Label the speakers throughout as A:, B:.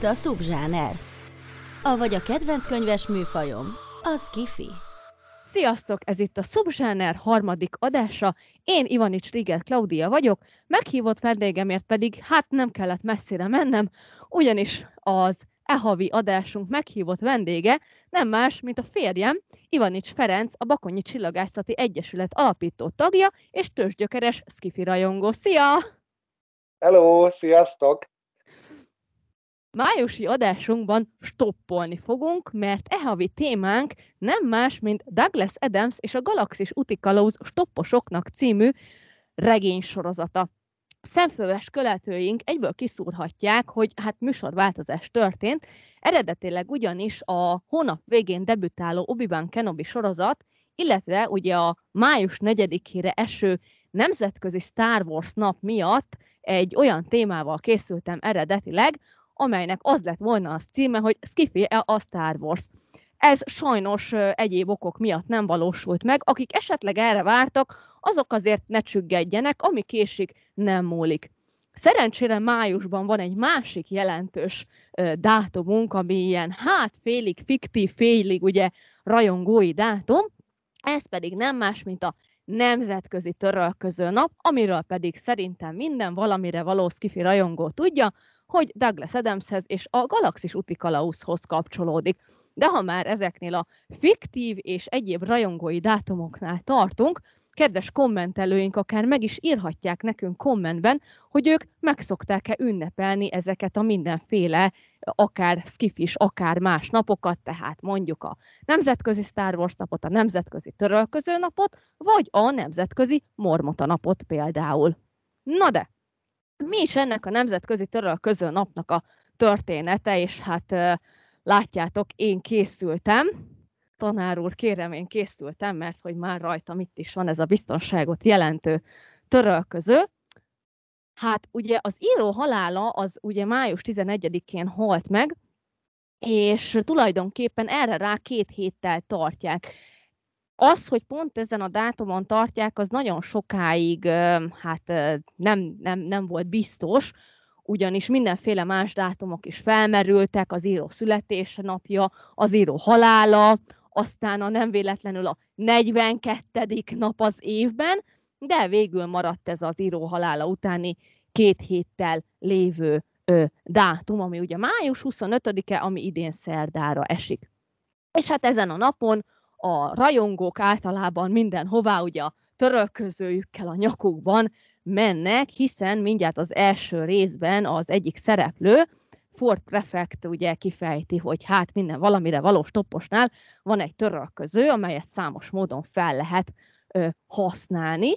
A: Itt a Subzsáner. Avagy a kedvenc könyves műfajom, az kifi.
B: Sziasztok! Ez itt a Subzsáner harmadik adása. Én Ivanics Riger Klaudia vagyok, meghívott vendégemért pedig hát nem kellett messzire mennem, ugyanis az e havi adásunk meghívott vendége nem más, mint a férjem, Ivanics Ferenc, a Bakonyi Csillagászati Egyesület alapító tagja és tőzsgyökeres skifi rajongó. Szia!
C: Hello, sziasztok!
B: Májusi adásunkban stoppolni fogunk, mert e havi témánk nem más, mint Douglas Adams és a Galaxis Utikalóz stopposoknak című regénysorozata. Szemfőves követőink egyből kiszúrhatják, hogy hát műsorváltozás történt, eredetileg ugyanis a hónap végén debütáló Obi-Wan Kenobi sorozat, illetve ugye a május 4-ére eső nemzetközi Star Wars nap miatt egy olyan témával készültem eredetileg, amelynek az lett volna az címe, hogy Skiffy a Star Wars. Ez sajnos egyéb okok miatt nem valósult meg. Akik esetleg erre vártak, azok azért ne csüggedjenek, ami késik, nem múlik. Szerencsére májusban van egy másik jelentős ö, dátumunk, ami ilyen hát félig fiktív, félig ugye rajongói dátum, ez pedig nem más, mint a Nemzetközi Törölköző Nap, amiről pedig szerintem minden valamire való skifi rajongó tudja, hogy Douglas Adamshez és a Galaxis úti kalauzhoz kapcsolódik. De ha már ezeknél a fiktív és egyéb rajongói dátumoknál tartunk, kedves kommentelőink akár meg is írhatják nekünk kommentben, hogy ők megszokták-e ünnepelni ezeket a mindenféle, akár skifis, akár más napokat, tehát mondjuk a Nemzetközi Star Wars napot, a Nemzetközi Törölköző napot, vagy a Nemzetközi Mormota napot például. Na de, mi is ennek a Nemzetközi Törölköző napnak a története, és hát látjátok, én készültem, tanár úr, kérem, én készültem, mert hogy már rajtam itt is van ez a biztonságot jelentő törölköző. Hát ugye az író halála az ugye május 11-én halt meg, és tulajdonképpen erre rá két héttel tartják. Az, hogy pont ezen a dátumon tartják, az nagyon sokáig hát nem, nem, nem volt biztos, ugyanis mindenféle más dátumok is felmerültek, az író születésnapja, az író halála, aztán a nem véletlenül a 42. nap az évben, de végül maradt ez az író halála utáni két héttel lévő ö, dátum, ami ugye május 25-e, ami idén szerdára esik. És hát ezen a napon a rajongók általában mindenhová ugye a törölközőjükkel a nyakukban mennek, hiszen mindjárt az első részben az egyik szereplő, Ford Prefect ugye kifejti, hogy hát minden valamire való stopposnál van egy törölköző, amelyet számos módon fel lehet ö, használni.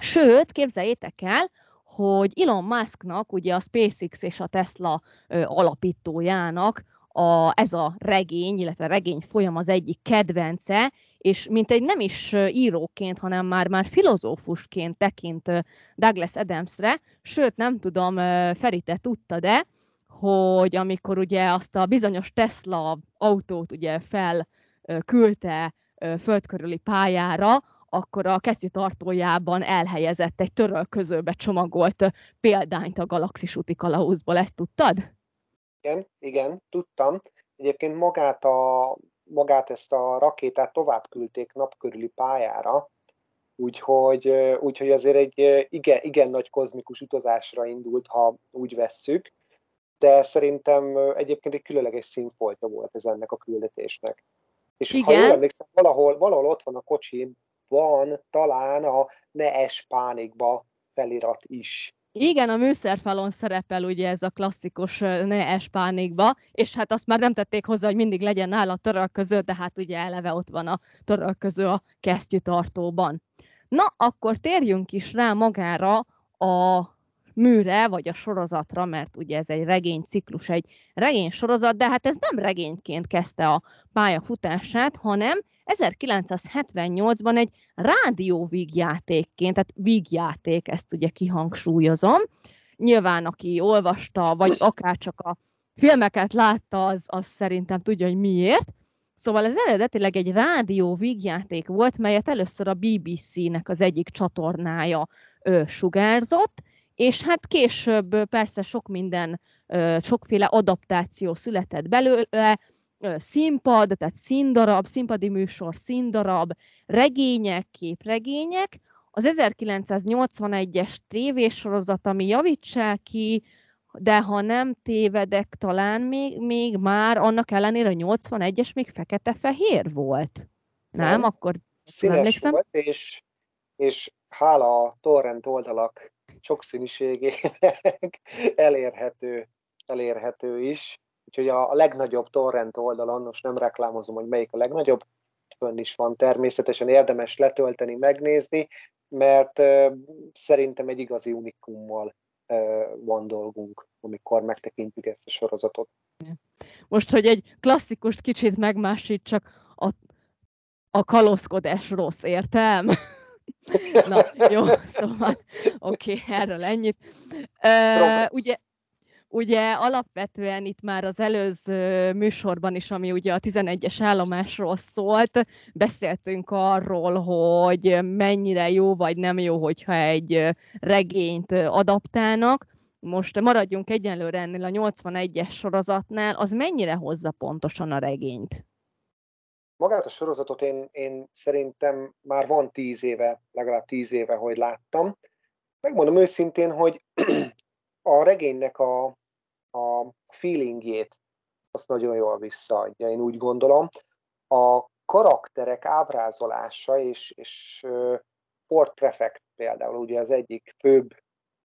B: Sőt, képzeljétek el, hogy Elon Musknak, ugye a SpaceX és a Tesla ö, alapítójának a, ez a regény, illetve regény folyam az egyik kedvence, és mint egy nem is íróként, hanem már, már filozófusként tekint Douglas Adamsre, sőt nem tudom, Feri, te tudta, de hogy amikor ugye azt a bizonyos Tesla autót ugye felküldte földkörüli pályára, akkor a kesztyűtartójában elhelyezett egy törölközőbe csomagolt példányt a galaxis úti kalauzból. Ezt tudtad?
C: Igen, igen, tudtam. Egyébként magát, a, magát ezt a rakétát tovább küldték napkörüli pályára, úgyhogy, úgyhogy azért egy igen, igen nagy kozmikus utazásra indult, ha úgy vesszük, de szerintem egyébként egy különleges színfoltja volt ez ennek a küldetésnek. És igen. ha jól emlékszem, valahol, valahol ott van a kocsiban talán a ne es pánikba felirat is.
B: Igen, a műszerfalon szerepel ugye ez a klasszikus ne es pánikba, és hát azt már nem tették hozzá, hogy mindig legyen nála törölköző, de hát ugye eleve ott van a törölköző a kesztyűtartóban. Na, akkor térjünk is rá magára a műre, vagy a sorozatra, mert ugye ez egy regényciklus, egy regénysorozat, de hát ez nem regényként kezdte a pályafutását, hanem 1978-ban egy rádióvígjátékként, tehát vígjáték, ezt ugye kihangsúlyozom. Nyilván, aki olvasta, vagy akár csak a filmeket látta, az, az szerintem tudja, hogy miért. Szóval ez eredetileg egy rádió vígjáték volt, melyet először a BBC-nek az egyik csatornája ö, sugárzott, és hát később persze sok minden, sokféle adaptáció született belőle, színpad, tehát színdarab, színpadi műsor, színdarab, regények, képregények, az 1981-es tévésorozat, ami javítsák ki, de ha nem tévedek, talán még, még már annak ellenére a 81-es még fekete-fehér volt. Nem? nem. Akkor
C: Színes emlékszem? volt, és, és hála a torrent oldalak sokszínűségének elérhető, elérhető is. Úgyhogy a legnagyobb torrent oldalon, most nem reklámozom, hogy melyik a legnagyobb, fönn is van természetesen, érdemes letölteni, megnézni, mert uh, szerintem egy igazi unikummal van dolgunk, amikor megtekintjük ezt a sorozatot.
B: Most, hogy egy klasszikust kicsit megmásítsak, a, a kalózkodás rossz, értem? Na, jó, szóval oké, okay, erről ennyit. Uh, ugye, ugye alapvetően itt már az előző műsorban is, ami ugye a 11-es állomásról szólt, beszéltünk arról, hogy mennyire jó vagy nem jó, hogyha egy regényt adaptálnak. Most maradjunk egyenlőre ennél a 81-es sorozatnál, az mennyire hozza pontosan a regényt?
C: Magát a sorozatot én, én szerintem már van tíz éve, legalább tíz éve, hogy láttam. Megmondom őszintén, hogy a regénynek a, a feelingjét azt nagyon jól visszaadja, én úgy gondolom. A karakterek ábrázolása és, és Ford Prefect például, ugye az egyik főbb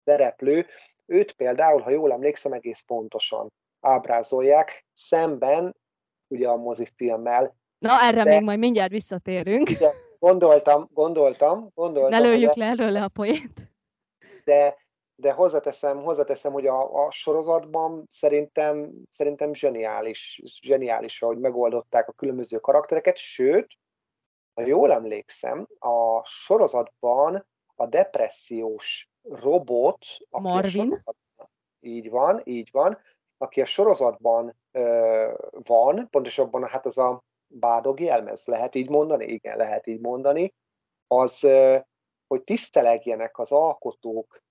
C: szereplő, őt például, ha jól emlékszem, egész pontosan ábrázolják, szemben ugye a mozifilmmel.
B: Na, erre de, még majd mindjárt visszatérünk.
C: De gondoltam, gondoltam, gondoltam.
B: Ne lőjük le előle a poént.
C: De de hozzáteszem, hozzáteszem, hogy a, a sorozatban szerintem, szerintem zseniális, zseniális, ahogy megoldották a különböző karaktereket, sőt, ha jól emlékszem, a sorozatban a depressziós robot,
B: aki Marvin. A
C: így van, így van, aki a sorozatban ö, van, pontosabban hát az a bádog jelmez, lehet így mondani? Igen, lehet így mondani, az, ö, hogy tisztelegjenek az alkotók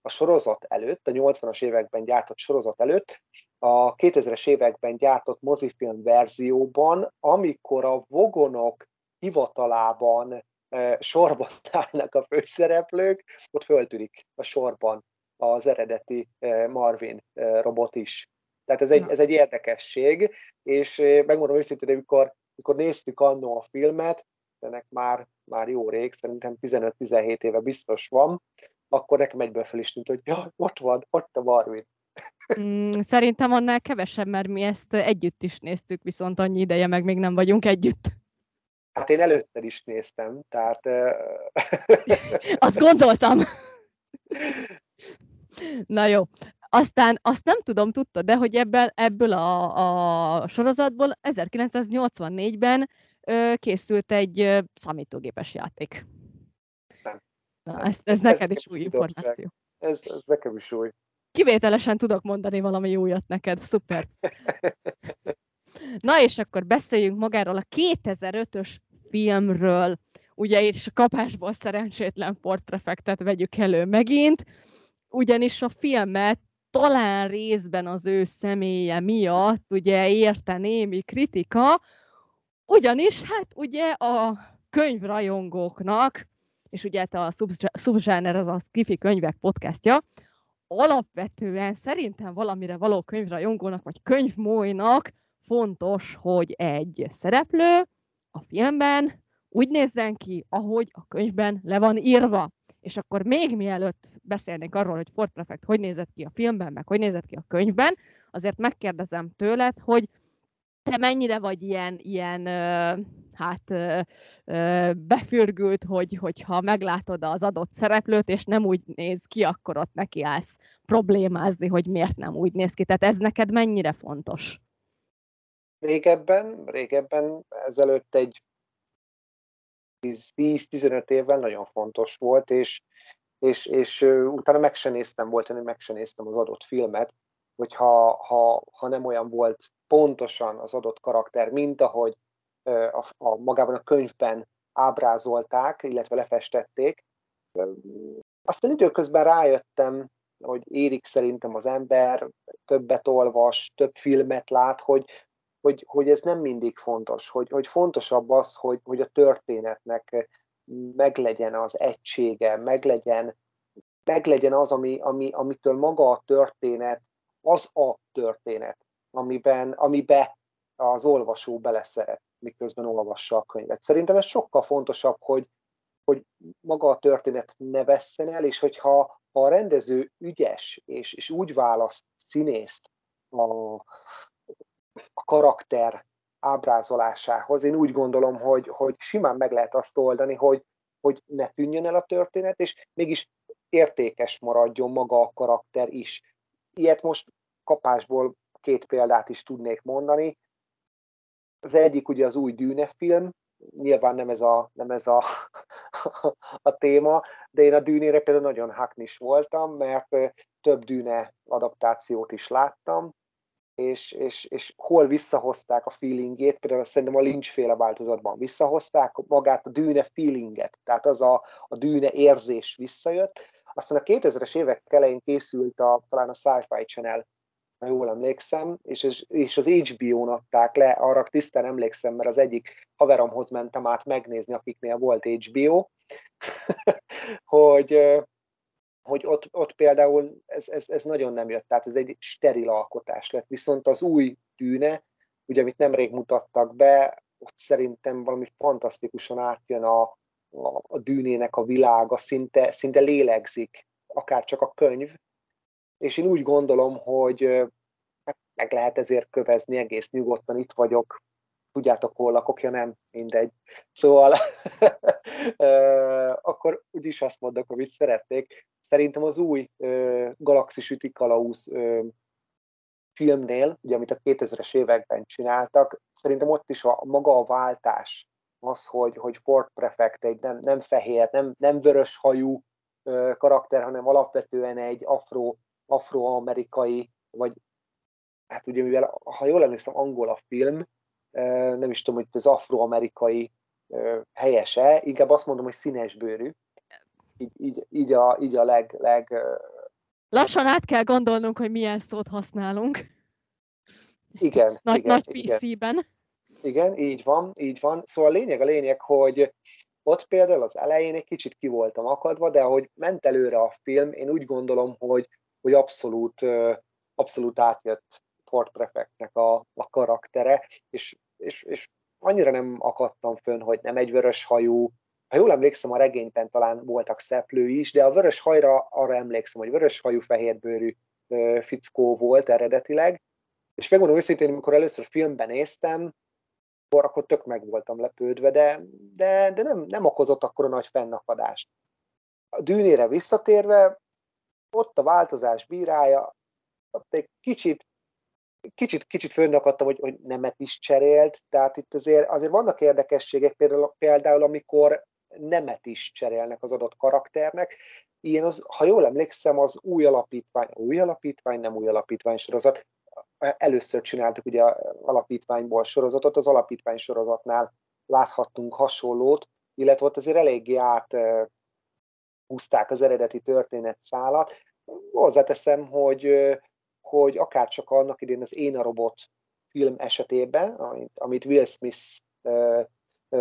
C: a sorozat előtt, a 80-as években gyártott sorozat előtt, a 2000-es években gyártott mozifilm verzióban, amikor a vogonok hivatalában sorban állnak a főszereplők, ott föltűnik a sorban az eredeti Marvin robot is. Tehát ez egy, ez egy érdekesség, és megmondom őszintén, amikor, amikor néztük annó a filmet, ennek már, már jó rég, szerintem 15-17 éve biztos van, akkor nekem egyből fel is tűnt, hogy ja, ott van, ott a Marvin.
B: Mm, szerintem annál kevesebb, mert mi ezt együtt is néztük, viszont annyi ideje meg még nem vagyunk együtt.
C: Hát én előtte is néztem, tehát...
B: Azt gondoltam. Na jó. Aztán azt nem tudom, tudta, de hogy ebből, ebből a, a sorozatból 1984-ben ö, készült egy ö, számítógépes játék. Na, ez, ez neked is új információ.
C: Ez, ez nekem is új.
B: Kivételesen tudok mondani valami újat neked, szuper. Na és akkor beszéljünk magáról a 2005-ös filmről. Ugye és a kapásból szerencsétlen Ford Prefectet vegyük elő megint, ugyanis a filmet talán részben az ő személye miatt ugye érte némi kritika, ugyanis hát ugye a könyvrajongóknak és ugye hát a Subzsáner az a Skifi könyvek podcastja, alapvetően szerintem valamire való könyvrajongónak, vagy könyvmójnak fontos, hogy egy szereplő a filmben úgy nézzen ki, ahogy a könyvben le van írva. És akkor még mielőtt beszélnék arról, hogy Ford Prefect hogy nézett ki a filmben, meg hogy nézett ki a könyvben, azért megkérdezem tőled, hogy te mennyire vagy ilyen, ilyen hát befürgült, hogy, hogyha meglátod az adott szereplőt, és nem úgy néz ki, akkor ott neki állsz problémázni, hogy miért nem úgy néz ki. Tehát ez neked mennyire fontos?
C: Régebben, régebben ezelőtt egy 10-15 évvel nagyon fontos volt, és, és, és utána meg se néztem, volt, hogy meg se néztem az adott filmet, hogyha ha, ha nem olyan volt pontosan az adott karakter, mint ahogy a, a magában a könyvben ábrázolták, illetve lefestették. Aztán időközben rájöttem, hogy érik szerintem az ember, többet olvas, több filmet lát, hogy, hogy, hogy ez nem mindig fontos, hogy, hogy fontosabb az, hogy, hogy a történetnek meglegyen az egysége, meglegyen, meglegyen az, ami, ami, amitől maga a történet, az a történet, amiben, amibe az olvasó beleszeret, miközben olvassa a könyvet. Szerintem ez sokkal fontosabb, hogy, hogy maga a történet ne vesszen el, és hogyha ha a rendező ügyes, és, és úgy választ színészt a, a karakter ábrázolásához, én úgy gondolom, hogy, hogy simán meg lehet azt oldani, hogy, hogy ne tűnjön el a történet, és mégis értékes maradjon maga a karakter is. Ilyet most kapásból két példát is tudnék mondani. Az egyik ugye az új Dűne film, nyilván nem ez a, nem ez a, a téma, de én a Dűnére például nagyon haknis voltam, mert több Dűne adaptációt is láttam, és, és, és hol visszahozták a feelingét, például szerintem a Lynch féle változatban visszahozták magát a dűne feelinget, tehát az a, a dűne érzés visszajött. Aztán a 2000-es évek elején készült a, talán a Sci-Fi Channel ha jól emlékszem, és, és az HBO-n adták le, arra tisztán emlékszem, mert az egyik haveromhoz mentem át megnézni, akiknél volt HBO, hogy, hogy ott, ott például ez, ez, ez nagyon nem jött, tehát ez egy steril alkotás lett, viszont az új tűne, ugye amit nemrég mutattak be, ott szerintem valami fantasztikusan átjön a, a, dűnének a világa, szinte, szinte lélegzik, akár csak a könyv, és én úgy gondolom, hogy hát meg lehet ezért kövezni egész nyugodtan, itt vagyok, tudjátok hol lakok, ja nem, mindegy. Szóval akkor úgyis azt mondok, amit szeretnék. Szerintem az új Galaxis Üti Kalauz filmnél, ugye amit a 2000-es években csináltak, szerintem ott is a maga a váltás, az, hogy, hogy Ford Prefect egy nem, nem fehér, nem, nem vörös hajú karakter, hanem alapvetően egy afro afroamerikai, vagy hát ugye mivel, ha jól emlékszem, angol a film, nem is tudom, hogy az afroamerikai helyese, inkább azt mondom, hogy színesbőrű. Így, így, így, a, így a leg, leg...
B: Lassan át kell gondolnunk, hogy milyen szót használunk.
C: Igen.
B: Nagy,
C: igen,
B: nagy PC-ben.
C: Igen, így van, így van. Szóval a lényeg a lényeg, hogy ott például az elején egy kicsit ki voltam akadva, de ahogy ment előre a film, én úgy gondolom, hogy hogy abszolút, abszolút átjött Ford Prefectnek a, a karaktere, és, és, és annyira nem akadtam fönn, hogy nem egy vörös hajú, ha jól emlékszem, a regényben talán voltak szeplői is, de a vörös hajra arra emlékszem, hogy vörös hajú, fehérbőrű fickó volt eredetileg, és megmondom őszintén, amikor először filmben néztem, akkor, akkor tök meg voltam lepődve, de, de, de nem, nem okozott akkor a nagy fennakadást. A dűnére visszatérve, ott a változás bírája, ott egy kicsit kicsit, kicsit fönnakadtam, hogy, hogy nemet is cserélt, tehát itt azért, azért vannak érdekességek, például, például amikor nemet is cserélnek az adott karakternek. Ilyen az, ha jól emlékszem, az új alapítvány, új alapítvány, nem új alapítvány sorozat, először csináltuk ugye alapítványból sorozatot, az alapítvány sorozatnál láthattunk hasonlót, illetve ott azért eléggé át az eredeti történetszálat. Hozzáteszem, hogy, hogy akár csak annak idén az Én a Robot film esetében, amit, amit Will Smith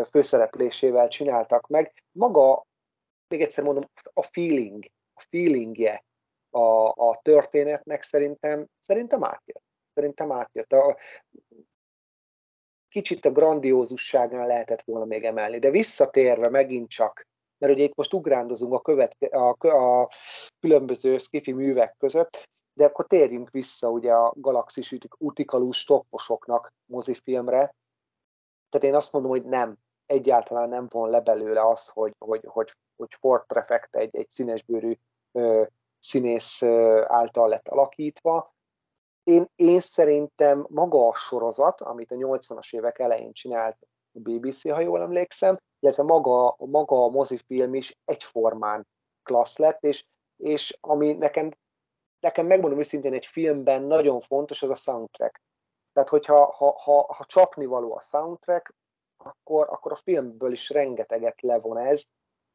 C: főszereplésével csináltak meg, maga, még egyszer mondom, a feeling, a feelingje a, a történetnek szerintem, szerintem átjött. Szerintem átjött. A, kicsit a grandiózusságán lehetett volna még emelni, de visszatérve megint csak mert ugye itt most ugrándozunk a, követ, a, a különböző skifi művek között. De akkor térjünk vissza ugye a galaxis utikalú stopposoknak mozifilmre. Tehát én azt mondom, hogy nem, egyáltalán nem von le belőle az, hogy, hogy, hogy, hogy Ford Prefect egy, egy színesbőrű ö, színész által lett alakítva. Én, én szerintem maga a sorozat, amit a 80-as évek elején csinált a BBC, ha jól emlékszem, illetve maga, maga a mozifilm is egyformán klassz lett, és, és ami nekem, nekem megmondom őszintén egy filmben nagyon fontos, az a soundtrack. Tehát, hogyha ha, ha, ha csapni való a soundtrack, akkor, akkor a filmből is rengeteget levon ez.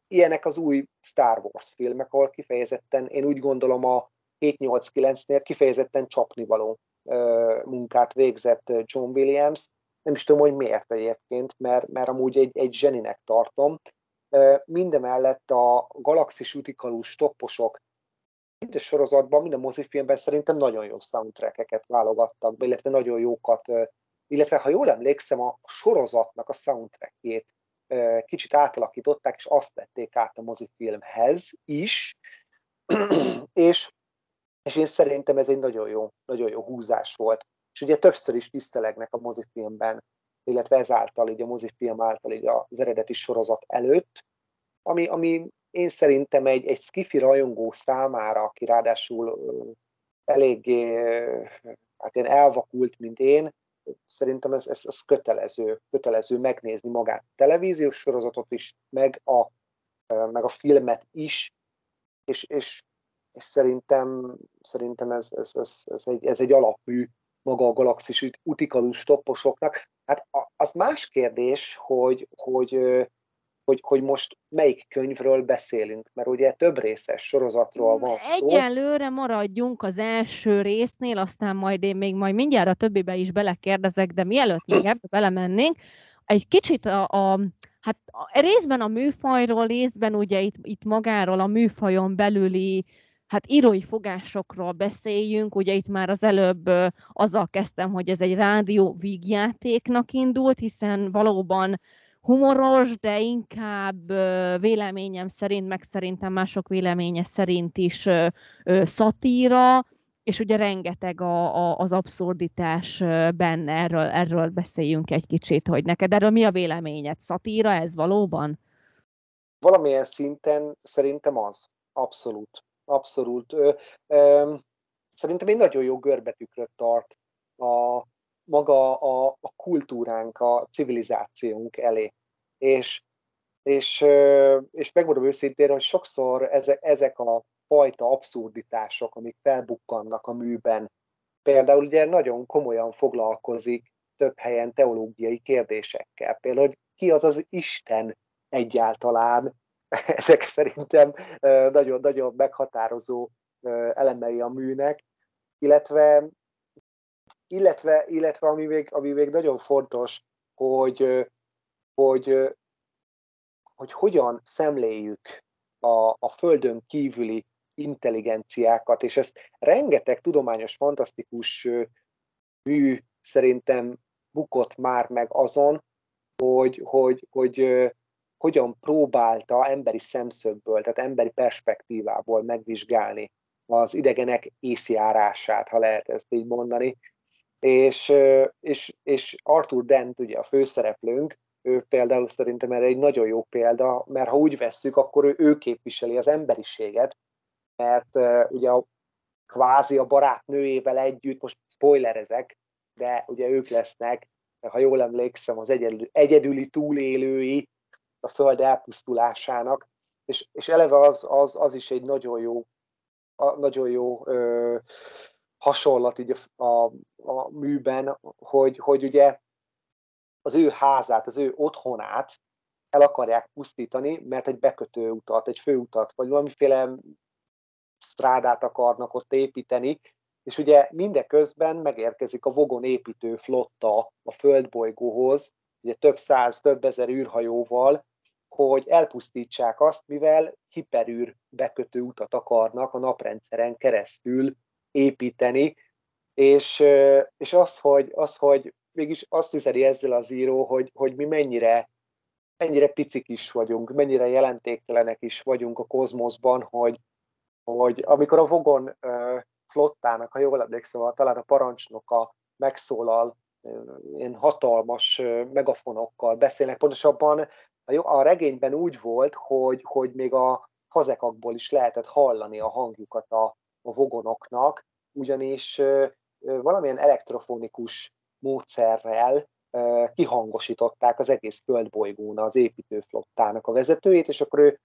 C: Ilyenek az új Star Wars filmek, ahol kifejezetten, én úgy gondolom a 7-8-9-nél kifejezetten csapnivaló munkát végzett John Williams. Nem is tudom, hogy miért egyébként, mert, mert amúgy egy, egy zseninek tartom. Mindemellett a galaxis utikalú stopposok mind a sorozatban, mind a mozifilmben szerintem nagyon jó soundtrackeket válogattak be, illetve nagyon jókat, illetve ha jól emlékszem, a sorozatnak a soundtrackjét kicsit átalakították, és azt vették át a mozifilmhez is, és, és én szerintem ez egy nagyon jó, nagyon jó húzás volt. És ugye többször is tisztelegnek a mozifilmben, illetve ezáltal, így a mozifilm által így az eredeti sorozat előtt, ami, ami én szerintem egy, egy skifi rajongó számára, aki ráadásul eléggé hát én elvakult, mint én, szerintem ez, ez, ez kötelező, kötelező megnézni magát a televíziós sorozatot is, meg a, meg a filmet is, és, és, és szerintem, szerintem ez, ez, ez, ez, egy, ez egy alapmű maga a galaxis utikalus topposoknak. Hát az más kérdés, hogy, hogy hogy, hogy most melyik könyvről beszélünk, mert ugye több részes sorozatról van
B: szó. Egyelőre maradjunk az első résznél, aztán majd én még majd mindjárt a többibe is belekérdezek, de mielőtt még ebbe belemennénk, egy kicsit a, a hát a, részben a műfajról, részben ugye itt, itt magáról a műfajon belüli hát írói fogásokról beszéljünk, ugye itt már az előbb azzal kezdtem, hogy ez egy rádió vígjátéknak indult, hiszen valóban humoros, de inkább véleményem szerint, meg szerintem mások véleménye szerint is szatíra, és ugye rengeteg a, a, az abszurditás benne, erről, erről beszéljünk egy kicsit, hogy neked erről mi a véleményed? Szatíra ez valóban?
C: Valamilyen szinten szerintem az. Abszolút. Abszolút. Szerintem egy nagyon jó görbetükröt tart a, maga a, a kultúránk, a civilizációnk elé. És, és, és megmondom őszintén, hogy sokszor ezek, ezek a fajta abszurditások, amik felbukkannak a műben, például ugye nagyon komolyan foglalkozik több helyen teológiai kérdésekkel. Például, hogy ki az az Isten egyáltalán, ezek szerintem nagyon-nagyon meghatározó elemei a műnek, illetve illetve, illetve ami, még, ami még nagyon fontos, hogy, hogy, hogy hogyan szemléljük a, a Földön kívüli intelligenciákat, és ezt rengeteg tudományos, fantasztikus mű szerintem bukott már meg azon, hogy, hogy, hogy hogyan próbálta emberi szemszögből, tehát emberi perspektívából megvizsgálni az idegenek észjárását, ha lehet ezt így mondani, és, és, és Arthur Dent, ugye a főszereplőnk, ő például szerintem erre egy nagyon jó példa, mert ha úgy vesszük, akkor ő, ő képviseli az emberiséget, mert uh, ugye a kvázi a barátnőjével együtt, most spoilerezek, de ugye ők lesznek, ha jól emlékszem, az egyedüli, egyedüli túlélői a föld elpusztulásának, és, és eleve az, az, az is egy nagyon jó, a, nagyon jó ö, hasonlat így a, a, a műben, hogy, hogy ugye az ő házát, az ő otthonát el akarják pusztítani, mert egy bekötő utat, egy főutat, vagy valamiféle strádát akarnak ott építeni, és ugye mindeközben megérkezik a Vogon építő flotta a földbolygóhoz, ugye több száz, több ezer űrhajóval, hogy elpusztítsák azt, mivel hiperűr bekötő utat akarnak a naprendszeren keresztül építeni, és, és az, hogy, az, hogy mégis azt üzeni ezzel az író, hogy, hogy mi mennyire, mennyire picik is vagyunk, mennyire jelentéktelenek is vagyunk a kozmoszban, hogy, hogy amikor a Vogon flottának, ha jól emlékszem, talán a parancsnoka megszólal ilyen hatalmas megafonokkal beszélnek. Pontosabban a regényben úgy volt, hogy, hogy még a kazekakból is lehetett hallani a hangjukat a, a vogonoknak, ugyanis valamilyen elektrofonikus módszerrel kihangosították az egész földbolygón az építőflottának a vezetőjét, és akkor ő,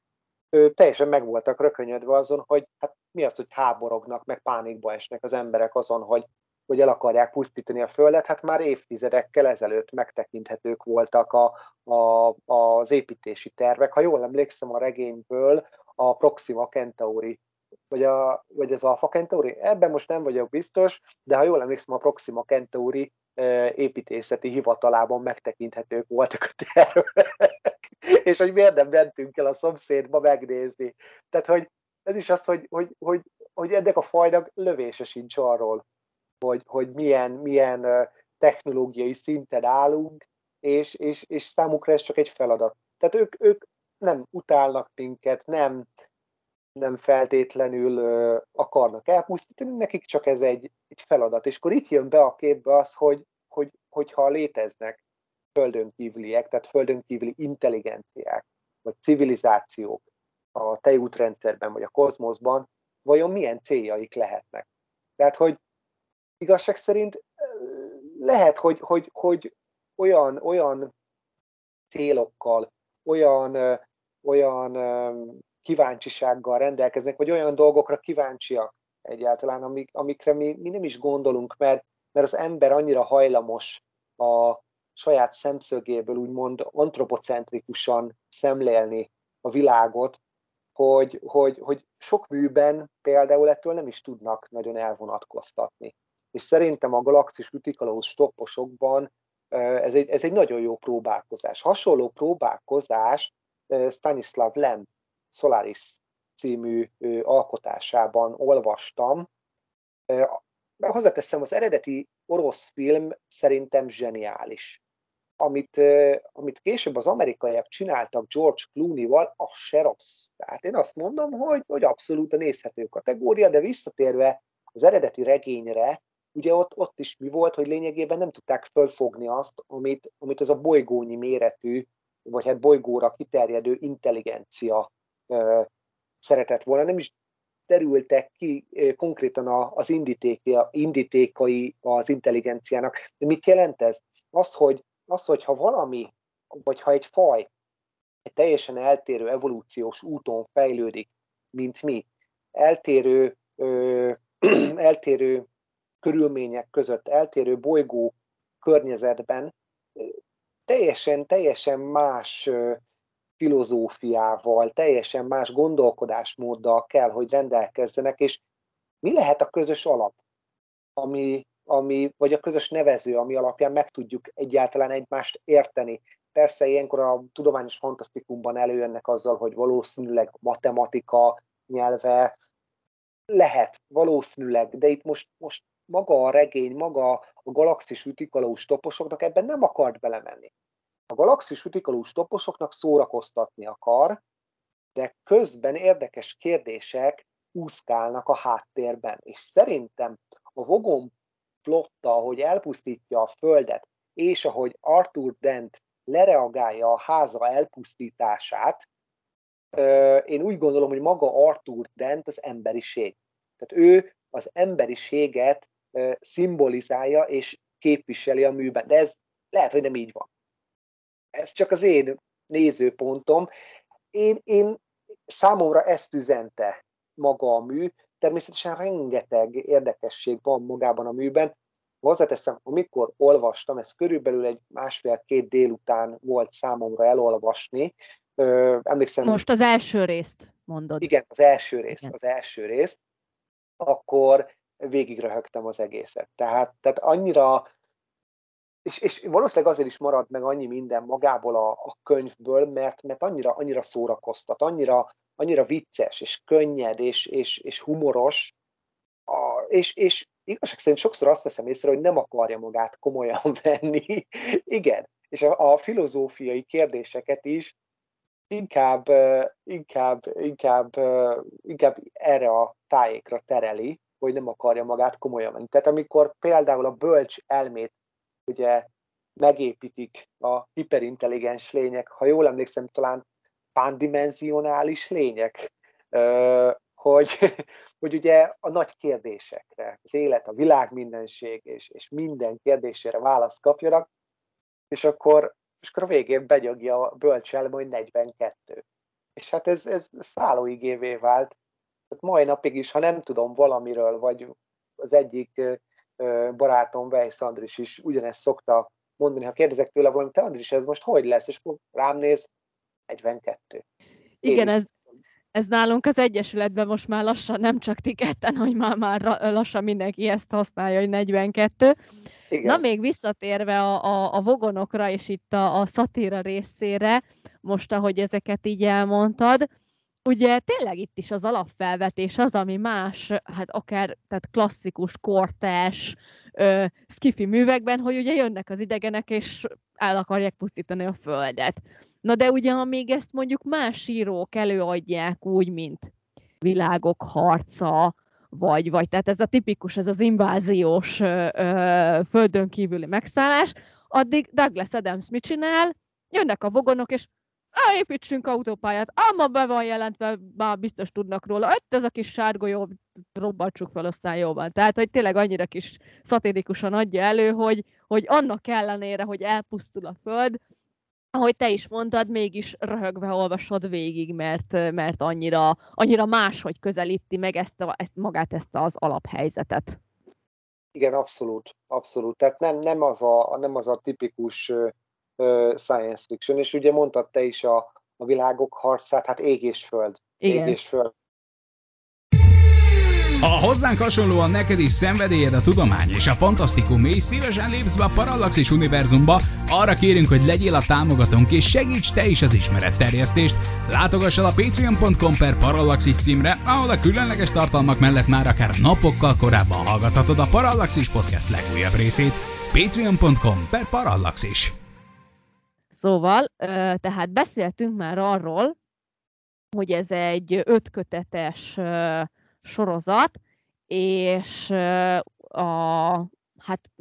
C: ő teljesen meg voltak rökönyödve azon, hogy hát mi az, hogy háborognak, meg pánikba esnek az emberek azon, hogy, hogy el akarják pusztítani a Földet, hát már évtizedekkel ezelőtt megtekinthetők voltak a, a, az építési tervek. Ha jól emlékszem a regényből, a Proxima Centauri vagy, a, vagy az Alpha Centauri, ebben most nem vagyok biztos, de ha jól emlékszem, a Proxima Centauri építészeti hivatalában megtekinthetők voltak a tervek, és hogy miért nem mentünk el a szomszédba megnézni. Tehát, hogy ez is az, hogy, hogy, hogy, hogy ennek a fajnak lövése sincs arról, hogy, hogy milyen, milyen technológiai szinten állunk, és, és, és számukra ez csak egy feladat. Tehát ők, ők nem utálnak minket, nem, nem feltétlenül ö, akarnak elpusztítani, nekik csak ez egy, egy feladat. És akkor itt jön be a képbe az, hogy, hogy, hogyha léteznek földön kívüliek, tehát földön kívüli intelligenciák, vagy civilizációk a tejútrendszerben, vagy a kozmoszban, vajon milyen céljaik lehetnek. Tehát, hogy igazság szerint lehet, hogy, hogy, hogy olyan, olyan célokkal, olyan, olyan kíváncsisággal rendelkeznek, vagy olyan dolgokra kíváncsiak egyáltalán, amik, amikre mi, mi nem is gondolunk, mert, mert az ember annyira hajlamos a saját szemszögéből úgymond antropocentrikusan szemlélni a világot, hogy, hogy, hogy sok műben például ettől nem is tudnak nagyon elvonatkoztatni. És szerintem a Galaxis Utikalóz stopposokban ez egy, ez egy nagyon jó próbálkozás. Hasonló próbálkozás Stanislav Lem Solaris című alkotásában olvastam. Hozzáteszem, az eredeti orosz film szerintem zseniális. Amit, amit később az amerikaiak csináltak George Clooney-val, az se rossz. Tehát én azt mondom, hogy, hogy abszolút a nézhető kategória, de visszatérve az eredeti regényre, ugye ott, ott is mi volt, hogy lényegében nem tudták fölfogni azt, amit, amit az a bolygónyi méretű, vagy hát bolygóra kiterjedő intelligencia szeretett volna, nem is terültek ki konkrétan az indítékai az intelligenciának. De mit jelent ez? Az, hogy, az, hogy ha valami, vagy ha egy faj egy teljesen eltérő evolúciós úton fejlődik, mint mi, eltérő, ö, eltérő körülmények között, eltérő bolygó környezetben, teljesen, teljesen más filozófiával, teljesen más gondolkodásmóddal kell, hogy rendelkezzenek, és mi lehet a közös alap, ami, ami, vagy a közös nevező, ami alapján meg tudjuk egyáltalán egymást érteni. Persze ilyenkor a tudományos fantasztikumban előjönnek azzal, hogy valószínűleg matematika nyelve lehet, valószínűleg, de itt most, most maga a regény, maga a galaxis ütikalós toposoknak ebben nem akart belemenni. A galaxis utikalós toposoknak szórakoztatni akar, de közben érdekes kérdések úszkálnak a háttérben. És szerintem a Vogon flotta, ahogy elpusztítja a Földet, és ahogy Arthur Dent lereagálja a háza elpusztítását, én úgy gondolom, hogy maga Arthur Dent az emberiség. Tehát ő az emberiséget szimbolizálja és képviseli a műben. De ez lehet, hogy nem így van ez csak az én nézőpontom. Én, én számomra ezt üzente maga a mű, természetesen rengeteg érdekesség van magában a műben. Hozzáteszem, amikor olvastam, ez körülbelül egy másfél-két délután volt számomra elolvasni. Ö, emlékszem,
B: Most az első részt mondod.
C: Igen, az első részt, igen. az első részt. Akkor végigröhögtem az egészet. Tehát, tehát annyira és, és valószínűleg azért is marad meg annyi minden magából a, a könyvből, mert, mert annyira, annyira szórakoztat, annyira, annyira vicces, és könnyed, és, és, és humoros, a, és, és igazság szerint sokszor azt veszem észre, hogy nem akarja magát komolyan venni. Igen, és a, a filozófiai kérdéseket is inkább, inkább, inkább, inkább erre a tájékra tereli, hogy nem akarja magát komolyan menni. Tehát amikor például a bölcs elmét ugye megépítik a hiperintelligens lények, ha jól emlékszem, talán pándimenzionális lények, hogy, hogy ugye a nagy kérdésekre, az élet, a világ mindenség és, és minden kérdésére választ kapjanak, és akkor, és akkor a végén begyagja a bölcselme, hogy 42. És hát ez, ez szállóigévé vált. Mai napig is, ha nem tudom valamiről, vagy az egyik barátom, Weiss Andris is ugyanezt szokta mondani, ha kérdezek tőle valamit, te Andris, ez most hogy lesz? És akkor rám néz, 42.
B: Igen, ez, ez nálunk az Egyesületben most már lassan, nem csak ti ketten, hogy már, már lassan mindenki ezt használja, hogy 42. Igen. Na még visszatérve a, a, a vogonokra és itt a, a szatíra részére, most ahogy ezeket így elmondtad, ugye tényleg itt is az alapfelvetés az, ami más, hát akár tehát klasszikus, kortás, ö, skifi művekben, hogy ugye jönnek az idegenek, és el akarják pusztítani a földet. Na de ugye, ha még ezt mondjuk más írók előadják úgy, mint világok harca, vagy, vagy tehát ez a tipikus, ez az inváziós ö, ö, földön kívüli megszállás, addig Douglas Adams mit csinál? Jönnek a vogonok, és építsünk autópályát, ám be van jelentve, már biztos tudnak róla, ott ez a kis sárgolyó, robbantsuk fel, aztán jó van. Tehát, hogy tényleg annyira kis szatirikusan adja elő, hogy, hogy annak ellenére, hogy elpusztul a föld, ahogy te is mondtad, mégis röhögve olvasod végig, mert, mert annyira, annyira máshogy közelíti meg ezt, a, ezt magát ezt az alaphelyzetet.
C: Igen, abszolút, abszolút. Tehát nem, nem, az, a, nem az a tipikus science fiction, és ugye mondtad te is a, a világok harcát, hát ég és föld. Igen. Ég és föld.
D: Ha hozzánk hasonlóan neked is szenvedélyed a tudomány és a fantasztikum, és szívesen lépsz be a Parallaxis univerzumba, arra kérünk, hogy legyél a támogatónk és segíts te is az ismeretterjesztést. Látogass el a patreon.com per Parallaxis címre, ahol a különleges tartalmak mellett már akár napokkal korábban hallgathatod a Parallaxis podcast legújabb részét. patreon.com per Parallaxis.
B: Szóval, tehát beszéltünk már arról, hogy ez egy ötkötetes sorozat, és a, hát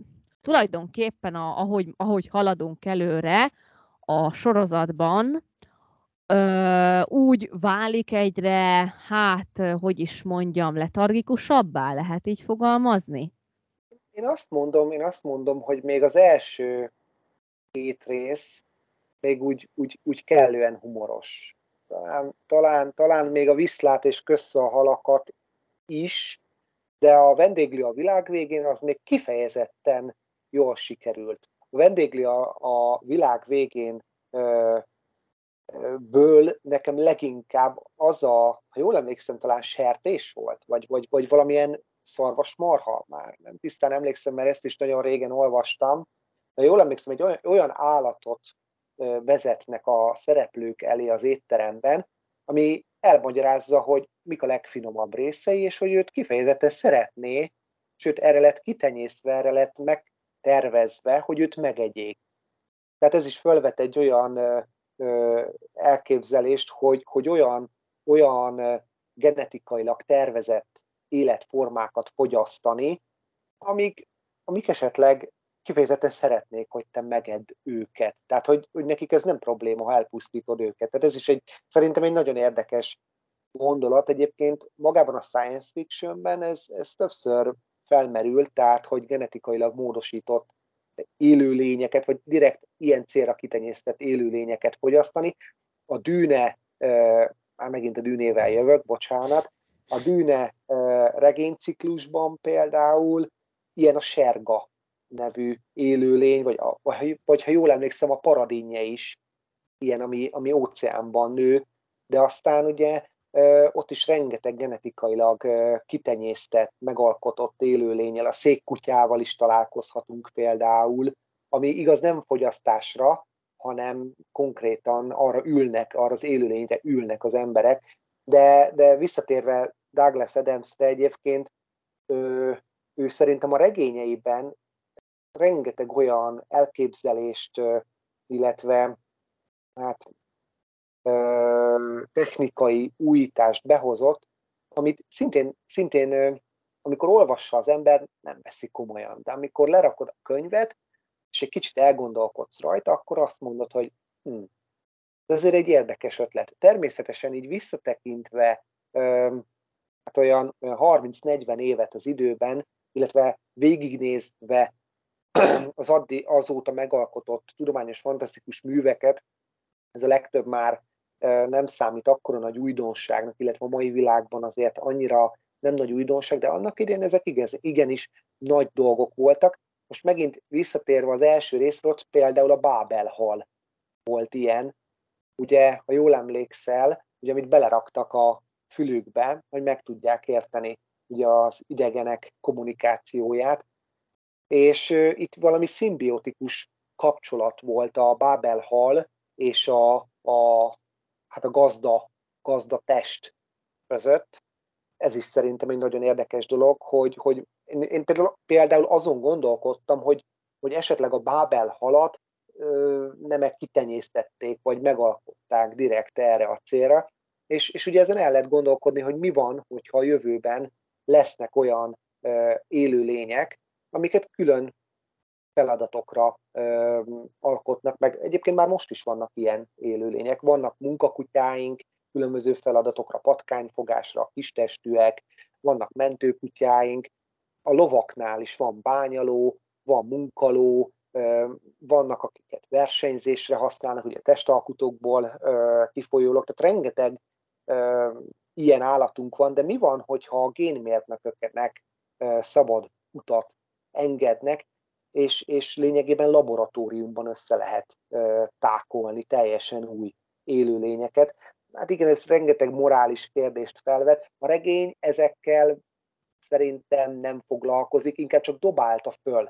B: tulajdonképpen a, ahogy, ahogy haladunk előre a sorozatban, ö, úgy válik egyre, hát, hogy is mondjam, letargikusabbá, lehet így fogalmazni?
C: Én azt mondom, én azt mondom, hogy még az első két rész még úgy, úgy, úgy kellően humoros. Talán, talán, talán még a viszlát és kössze a halakat is, de a vendéglő a világ végén az még kifejezetten jól sikerült. A vendéglő a, a világ végén ö, ből nekem leginkább az a, ha jól emlékszem, talán sertés volt, vagy, vagy, vagy valamilyen szarvas marha már. Nem tisztán emlékszem, mert ezt is nagyon régen olvastam, de jól emlékszem, egy olyan, olyan állatot vezetnek a szereplők elé az étteremben, ami elmagyarázza, hogy mik a legfinomabb részei, és hogy őt kifejezetten szeretné, sőt erre lett kitenyészve, erre lett megtervezve, hogy őt megegyék. Tehát ez is felvet egy olyan ö, elképzelést, hogy, hogy olyan, olyan genetikailag tervezett életformákat fogyasztani, amik, amik esetleg kifejezetten szeretnék, hogy te meged őket. Tehát, hogy, hogy nekik ez nem probléma, ha elpusztítod őket. Tehát ez is egy, szerintem egy nagyon érdekes gondolat. Egyébként magában a science fictionben ez, ez többször felmerül, tehát, hogy genetikailag módosított élőlényeket, vagy direkt ilyen célra kitenyésztett élőlényeket fogyasztani. A dűne, már megint a dűnével jövök, bocsánat, a dűne regényciklusban például ilyen a serga nevű élőlény, vagy, a, vagy, vagy ha jól emlékszem, a paradinje is ilyen, ami, ami óceánban nő, de aztán ugye ott is rengeteg genetikailag kitenyésztett, megalkotott élőlényel, a székkutyával is találkozhatunk például, ami igaz nem fogyasztásra, hanem konkrétan arra ülnek, arra az élőlényre ülnek az emberek. De, de visszatérve Douglas Adamsre egyébként, ő, ő szerintem a regényeiben rengeteg olyan elképzelést, illetve hát technikai újítást behozott, amit szintén, szintén amikor olvassa az ember, nem veszi komolyan. De amikor lerakod a könyvet, és egy kicsit elgondolkodsz rajta, akkor azt mondod, hogy hm, ez azért egy érdekes ötlet. Természetesen így visszatekintve, hát olyan 30-40 évet az időben, illetve végignézve az addi, azóta megalkotott tudományos fantasztikus műveket, ez a legtöbb már nem számít akkora nagy újdonságnak, illetve a mai világban azért annyira nem nagy újdonság, de annak idén ezek igaz, igenis nagy dolgok voltak. Most megint visszatérve az első részről, például a Bábel hal volt ilyen, ugye, ha jól emlékszel, ugye, amit beleraktak a fülükbe, hogy meg tudják érteni ugye az idegenek kommunikációját, és itt valami szimbiotikus kapcsolat volt a Bábel hal és a, a, hát a gazda, gazda test között. Ez is szerintem egy nagyon érdekes dolog, hogy, hogy én, például, azon gondolkodtam, hogy, hogy esetleg a Bábel halat ö, nem kitenyésztették, vagy megalkották direkt erre a célra, és, és ugye ezen el lehet gondolkodni, hogy mi van, hogyha a jövőben lesznek olyan ö, élőlények, amiket külön feladatokra ö, alkotnak meg. Egyébként már most is vannak ilyen élőlények. Vannak munkakutyáink, különböző feladatokra, patkányfogásra, kistestűek, vannak mentőkutyáink, a lovaknál is van bányaló, van munkaló, vannak, akiket versenyzésre használnak, ugye testalkutokból kifolyólag, tehát rengeteg ilyen állatunk van, de mi van, hogyha a génmérnököknek szabad utat engednek, és, és lényegében laboratóriumban össze lehet tákolni teljesen új élőlényeket. Hát igen, ez rengeteg morális kérdést felvet. A regény ezekkel szerintem nem foglalkozik, inkább csak dobálta föl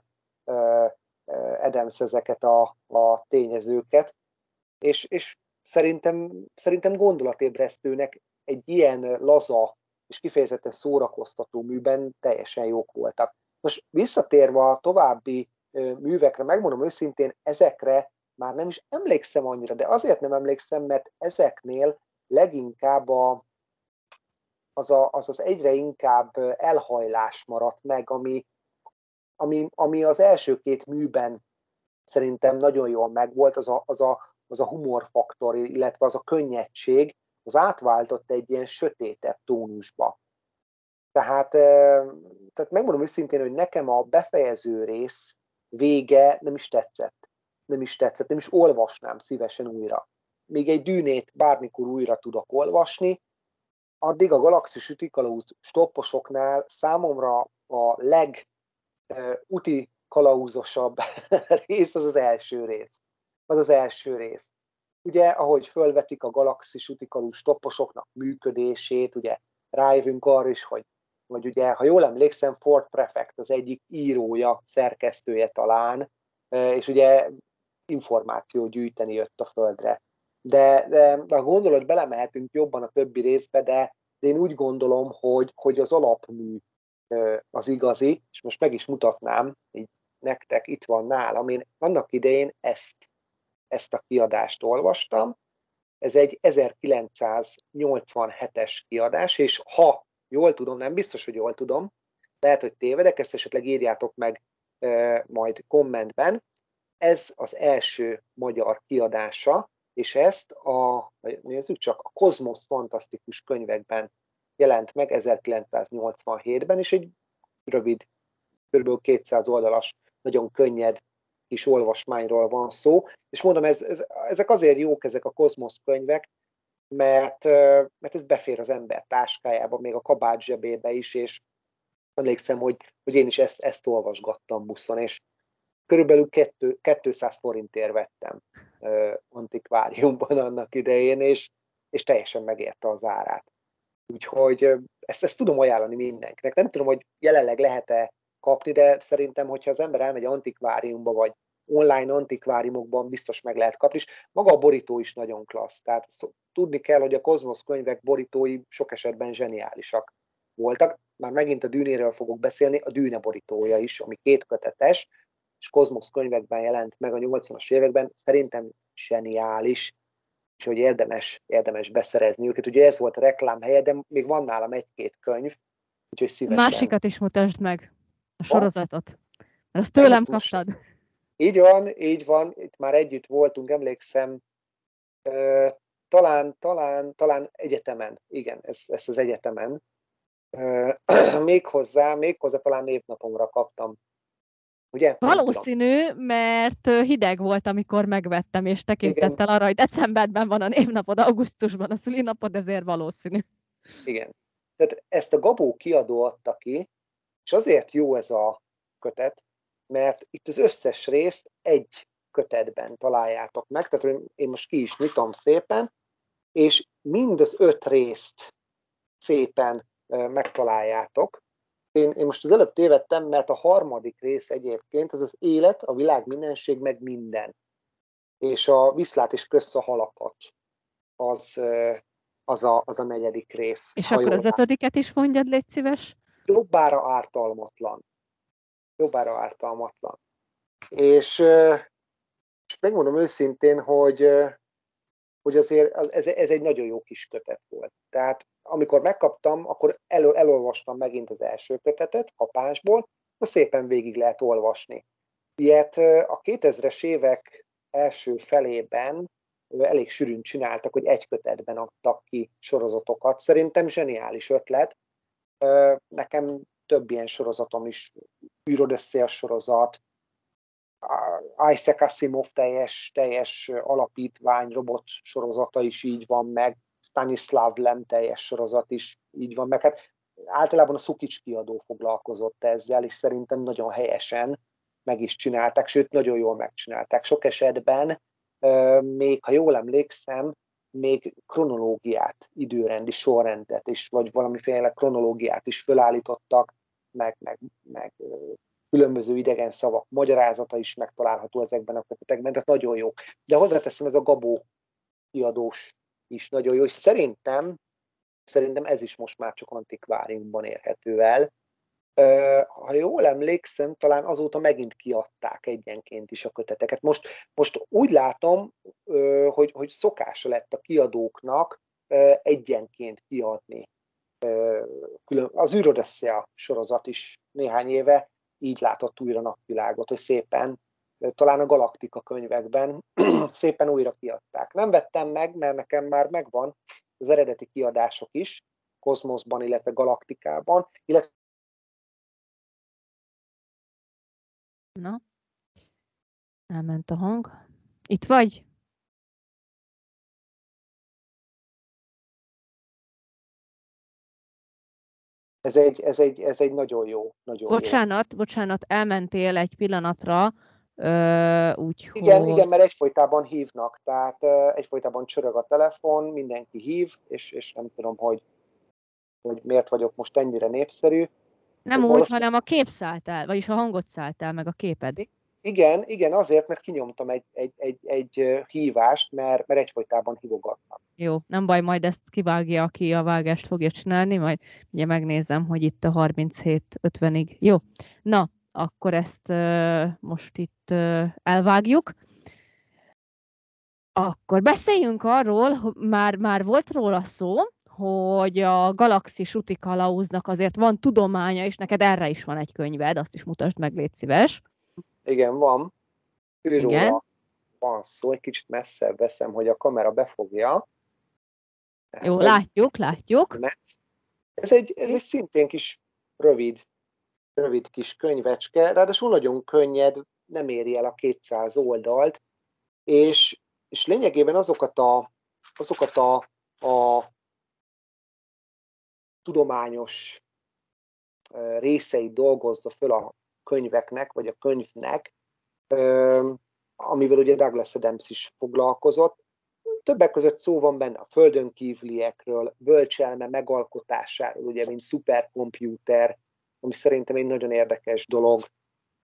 C: Adams ezeket a, a tényezőket, és, és szerintem, szerintem gondolatébresztőnek egy ilyen laza és kifejezetten szórakoztató műben teljesen jók voltak. Most visszatérve a további művekre, megmondom őszintén, ezekre már nem is emlékszem annyira, de azért nem emlékszem, mert ezeknél leginkább a, az, a, az az egyre inkább elhajlás maradt meg, ami, ami, ami az első két műben szerintem nagyon jól megvolt, az a, az a, az a humorfaktor, illetve az a könnyedség, az átváltott egy ilyen sötétebb tónusba. Tehát, tehát megmondom őszintén, hogy nekem a befejező rész vége nem is tetszett. Nem is tetszett, nem is olvasnám szívesen újra. Még egy dűnét bármikor újra tudok olvasni, addig a Galaxis Ütikalauz stopposoknál számomra a leg úti kalauzosabb rész az az első rész. Az az első rész. Ugye, ahogy fölvetik a galaxis utikalú stopposoknak működését, ugye rájövünk arra is, hogy, hogy ugye, ha jól emlékszem, Ford Prefect az egyik írója, szerkesztője talán, és ugye információ gyűjteni jött a földre. De, de, a gondolat belemehetünk jobban a többi részbe, de én úgy gondolom, hogy, hogy az alapmű az igazi, és most meg is mutatnám, így nektek itt van nálam, én annak idején ezt, ezt a kiadást olvastam, ez egy 1987-es kiadás, és ha jól tudom, nem biztos, hogy jól tudom, lehet, hogy tévedek, ezt esetleg írjátok meg e, majd kommentben, ez az első magyar kiadása, és ezt a, nézzük csak, a Kozmosz fantasztikus könyvekben jelent meg 1987-ben, és egy rövid, kb. 200 oldalas, nagyon könnyed kis olvasmányról van szó, és mondom, ez, ez, ezek azért jók, ezek a kozmosz könyvek, mert, mert ez befér az ember táskájába, még a kabát zsebébe is, és emlékszem, hogy, hogy én is ezt, ezt olvasgattam buszon, és körülbelül 2, 200 forintért vettem antikváriumban annak idején, és, és teljesen megérte az árát. Úgyhogy ezt, ezt tudom ajánlani mindenkinek. Nem tudom, hogy jelenleg lehet-e kapni, de szerintem, hogyha az ember elmegy antikváriumba, vagy online antikváriumokban biztos meg lehet kapni, és maga a borító is nagyon klassz. Tehát tudni kell, hogy a Kozmosz könyvek borítói sok esetben zseniálisak voltak. Már megint a dűnéről fogok beszélni, a dűne borítója is, ami két kötetes, és Kozmosz könyvekben jelent meg a 80-as években, szerintem zseniális úgyhogy érdemes, érdemes beszerezni őket. Ugye ez volt a reklám helye, de még van nálam egy-két könyv, Úgyhogy szívesen.
B: Másikat is mutasd meg, a sorozatot. Mert azt tőlem kaptad.
C: Így van, így van, itt már együtt voltunk, emlékszem, talán, talán, talán egyetemen, igen, ez, ez az egyetemen. Ö, még hozzá, még hozzá talán névnapomra kaptam. Ugye?
B: Valószínű, mert hideg volt, amikor megvettem, és tekintettel arra, hogy decemberben van a névnapod, augusztusban a szülinapod, ezért valószínű.
C: Igen. Tehát ezt a Gabó kiadó adta ki, és azért jó ez a kötet, mert itt az összes részt egy kötetben találjátok meg, tehát én most ki is nyitom szépen, és mind az öt részt szépen megtaláljátok. Én, én most az előbb tévedtem, mert a harmadik rész egyébként az az élet, a világ mindenség, meg minden. És a viszlát és kösz a halakat. Az, az, a, az a negyedik rész.
B: És akkor az ötödiket is mondjad, légy szíves.
C: jobbára ártalmatlan. Jobbára ártalmatlan. És, és megmondom őszintén, hogy, hogy azért az- ez, ez egy nagyon jó kis kötet volt. Tehát amikor megkaptam, akkor el, elolvastam megint az első kötetet kapásból, akkor szépen végig lehet olvasni. Ilyet a 2000-es évek első felében elég sűrűn csináltak, hogy egy kötetben adtak ki sorozatokat. Szerintem zseniális ötlet, Nekem több ilyen sorozatom is, űrodösszél sorozat, Isaac Asimov teljes, teljes alapítvány, robot sorozata is így van meg, Stanislav Lem teljes sorozat is így van meg. Hát általában a Szukics kiadó foglalkozott ezzel, és szerintem nagyon helyesen meg is csinálták, sőt, nagyon jól megcsinálták. Sok esetben, még ha jól emlékszem, még kronológiát, időrendi sorrendet, és vagy valamiféle kronológiát is fölállítottak, meg, meg, meg különböző idegen szavak magyarázata is megtalálható ezekben a kötetekben, tehát nagyon jó. De hozzáteszem, ez a Gabó kiadós is nagyon jó, és szerintem, szerintem ez is most már csak antikváriumban érhető el. Ha jól emlékszem, talán azóta megint kiadták egyenként is a köteteket. Most, most úgy látom, hogy, hogy szokása lett a kiadóknak egyenként kiadni. Külön, az űrodösszea sorozat is néhány éve így látott újra napvilágot, hogy szépen, talán a Galaktika könyvekben szépen újra kiadták. Nem vettem meg, mert nekem már megvan az eredeti kiadások is, Kozmoszban, illetve Galaktikában, illetve
B: Na, elment a hang. Itt vagy?
C: Ez egy, ez egy, ez egy nagyon jó, nagyon jó.
B: Bocsánat, bocsánat, elmentél egy pillanatra, ö, úgyhogy...
C: Igen, igen, mert egyfolytában hívnak, tehát uh, egyfolytában csörög a telefon, mindenki hív, és, és nem tudom, hogy, hogy miért vagyok most ennyire népszerű.
B: Nem
C: hogy
B: úgy,
C: valószínű-
B: hanem a kép szállt el, vagyis a hangot szállt el, meg a képed.
C: Igen, igen, azért, mert kinyomtam egy, egy, egy, egy hívást, mert, mert egyfolytában hívogatnak.
B: Jó, nem baj, majd ezt kivágja, aki a vágást fogja csinálni, majd ugye megnézem, hogy itt a 37-50-ig. Jó, na, akkor ezt ö, most itt ö, elvágjuk. Akkor beszéljünk arról, már, már volt róla szó, hogy a Galaxis úti kalauznak azért van tudománya, és neked erre is van egy könyved, azt is mutasd meg, légy szíves.
C: Igen, van.
B: Igen.
C: Őróla van szó, egy kicsit messzebb veszem, hogy a kamera befogja.
B: Jó, látjuk, látjuk.
C: Ez egy, ez egy szintén kis rövid, rövid kis könyvecske, ráadásul nagyon könnyed, nem éri el a 200 oldalt, és, és lényegében azokat a, azokat a, a tudományos részeit dolgozza föl a könyveknek, vagy a könyvnek, amivel ugye Douglas Adams is foglalkozott. Többek között szó van benne a földön kívüliekről, bölcselme megalkotásáról, ugye, mint szuperkomputer, ami szerintem egy nagyon érdekes dolog,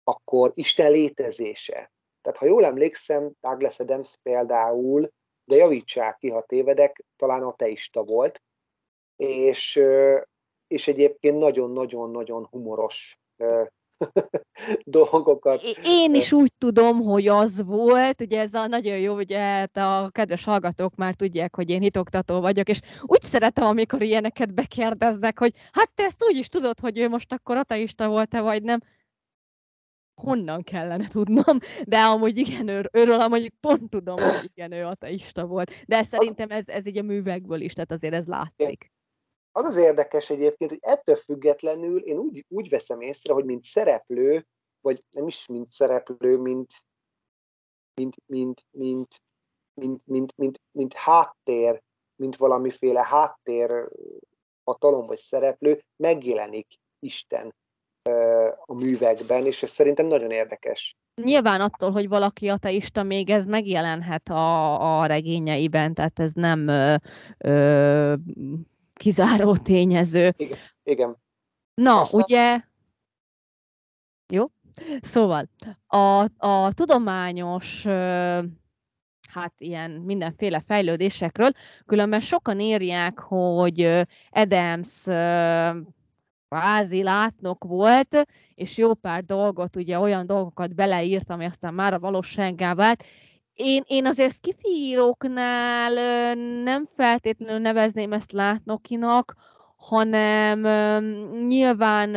C: akkor Isten létezése. Tehát ha jól emlékszem, Douglas Adams például, de javítsák ki, ha tévedek, talán ateista volt, és, és egyébként nagyon-nagyon-nagyon humoros dolgokat.
B: Én is úgy tudom, hogy az volt, ugye ez a nagyon jó, ugye hát a kedves hallgatók már tudják, hogy én hitoktató vagyok, és úgy szeretem, amikor ilyeneket bekérdeznek, hogy hát te ezt úgy is tudod, hogy ő most akkor ateista volt-e, vagy nem honnan kellene tudnom, de amúgy igen, ő, őről amúgy pont tudom, hogy igen, ő ateista volt. De szerintem ez, ez így a művekből is, tehát azért ez látszik.
C: Az az érdekes egyébként, hogy ettől függetlenül én úgy, úgy veszem észre, hogy mint szereplő, vagy nem is mint szereplő, mint, mint, mint, mint, mint, mint, mint, mint háttér, mint valamiféle háttér hatalom vagy szereplő, megjelenik Isten a művekben, és ez szerintem nagyon érdekes.
B: Nyilván attól, hogy valaki ateista, még ez megjelenhet a, a regényeiben, tehát ez nem ö, ö, kizáró tényező.
C: Igen. igen.
B: Na, Aztán... ugye... Jó? Szóval, a, a tudományos hát ilyen mindenféle fejlődésekről, különben sokan írják, hogy Adams kvázi látnok volt, és jó pár dolgot, ugye olyan dolgokat beleírt, ami aztán már a valósággá vált. Én, én azért skifíróknál nem feltétlenül nevezném ezt látnokinak, hanem nyilván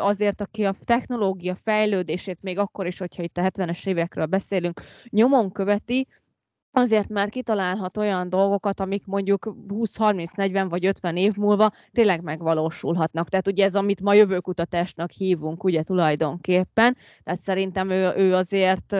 B: azért, aki a technológia fejlődését még akkor is, hogyha itt a 70-es évekről beszélünk, nyomon követi, azért már kitalálhat olyan dolgokat, amik mondjuk 20-30-40 vagy 50 év múlva tényleg megvalósulhatnak. Tehát ugye ez, amit ma jövőkutatásnak hívunk, ugye tulajdonképpen, tehát szerintem ő, ő azért,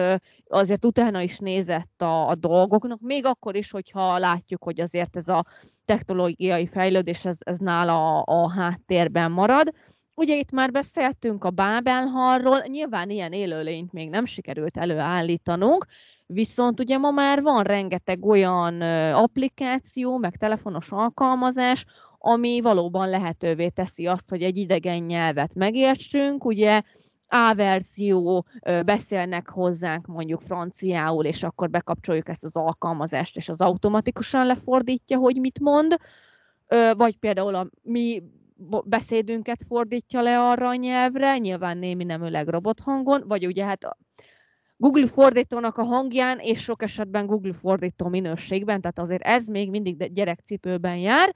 B: azért utána is nézett a, a dolgoknak, még akkor is, hogyha látjuk, hogy azért ez a technológiai fejlődés, ez, ez nála a, a háttérben marad. Ugye itt már beszéltünk a Bábelharról, nyilván ilyen élőlényt még nem sikerült előállítanunk, Viszont ugye ma már van rengeteg olyan applikáció, meg telefonos alkalmazás, ami valóban lehetővé teszi azt, hogy egy idegen nyelvet megértsünk. Ugye A verzió beszélnek hozzánk mondjuk franciául, és akkor bekapcsoljuk ezt az alkalmazást, és az automatikusan lefordítja, hogy mit mond. Vagy például a mi beszédünket fordítja le arra a nyelvre, nyilván némi nemüleg robothangon, vagy ugye hát Google fordítónak a hangján, és sok esetben Google fordító minőségben, tehát azért ez még mindig gyerekcipőben jár.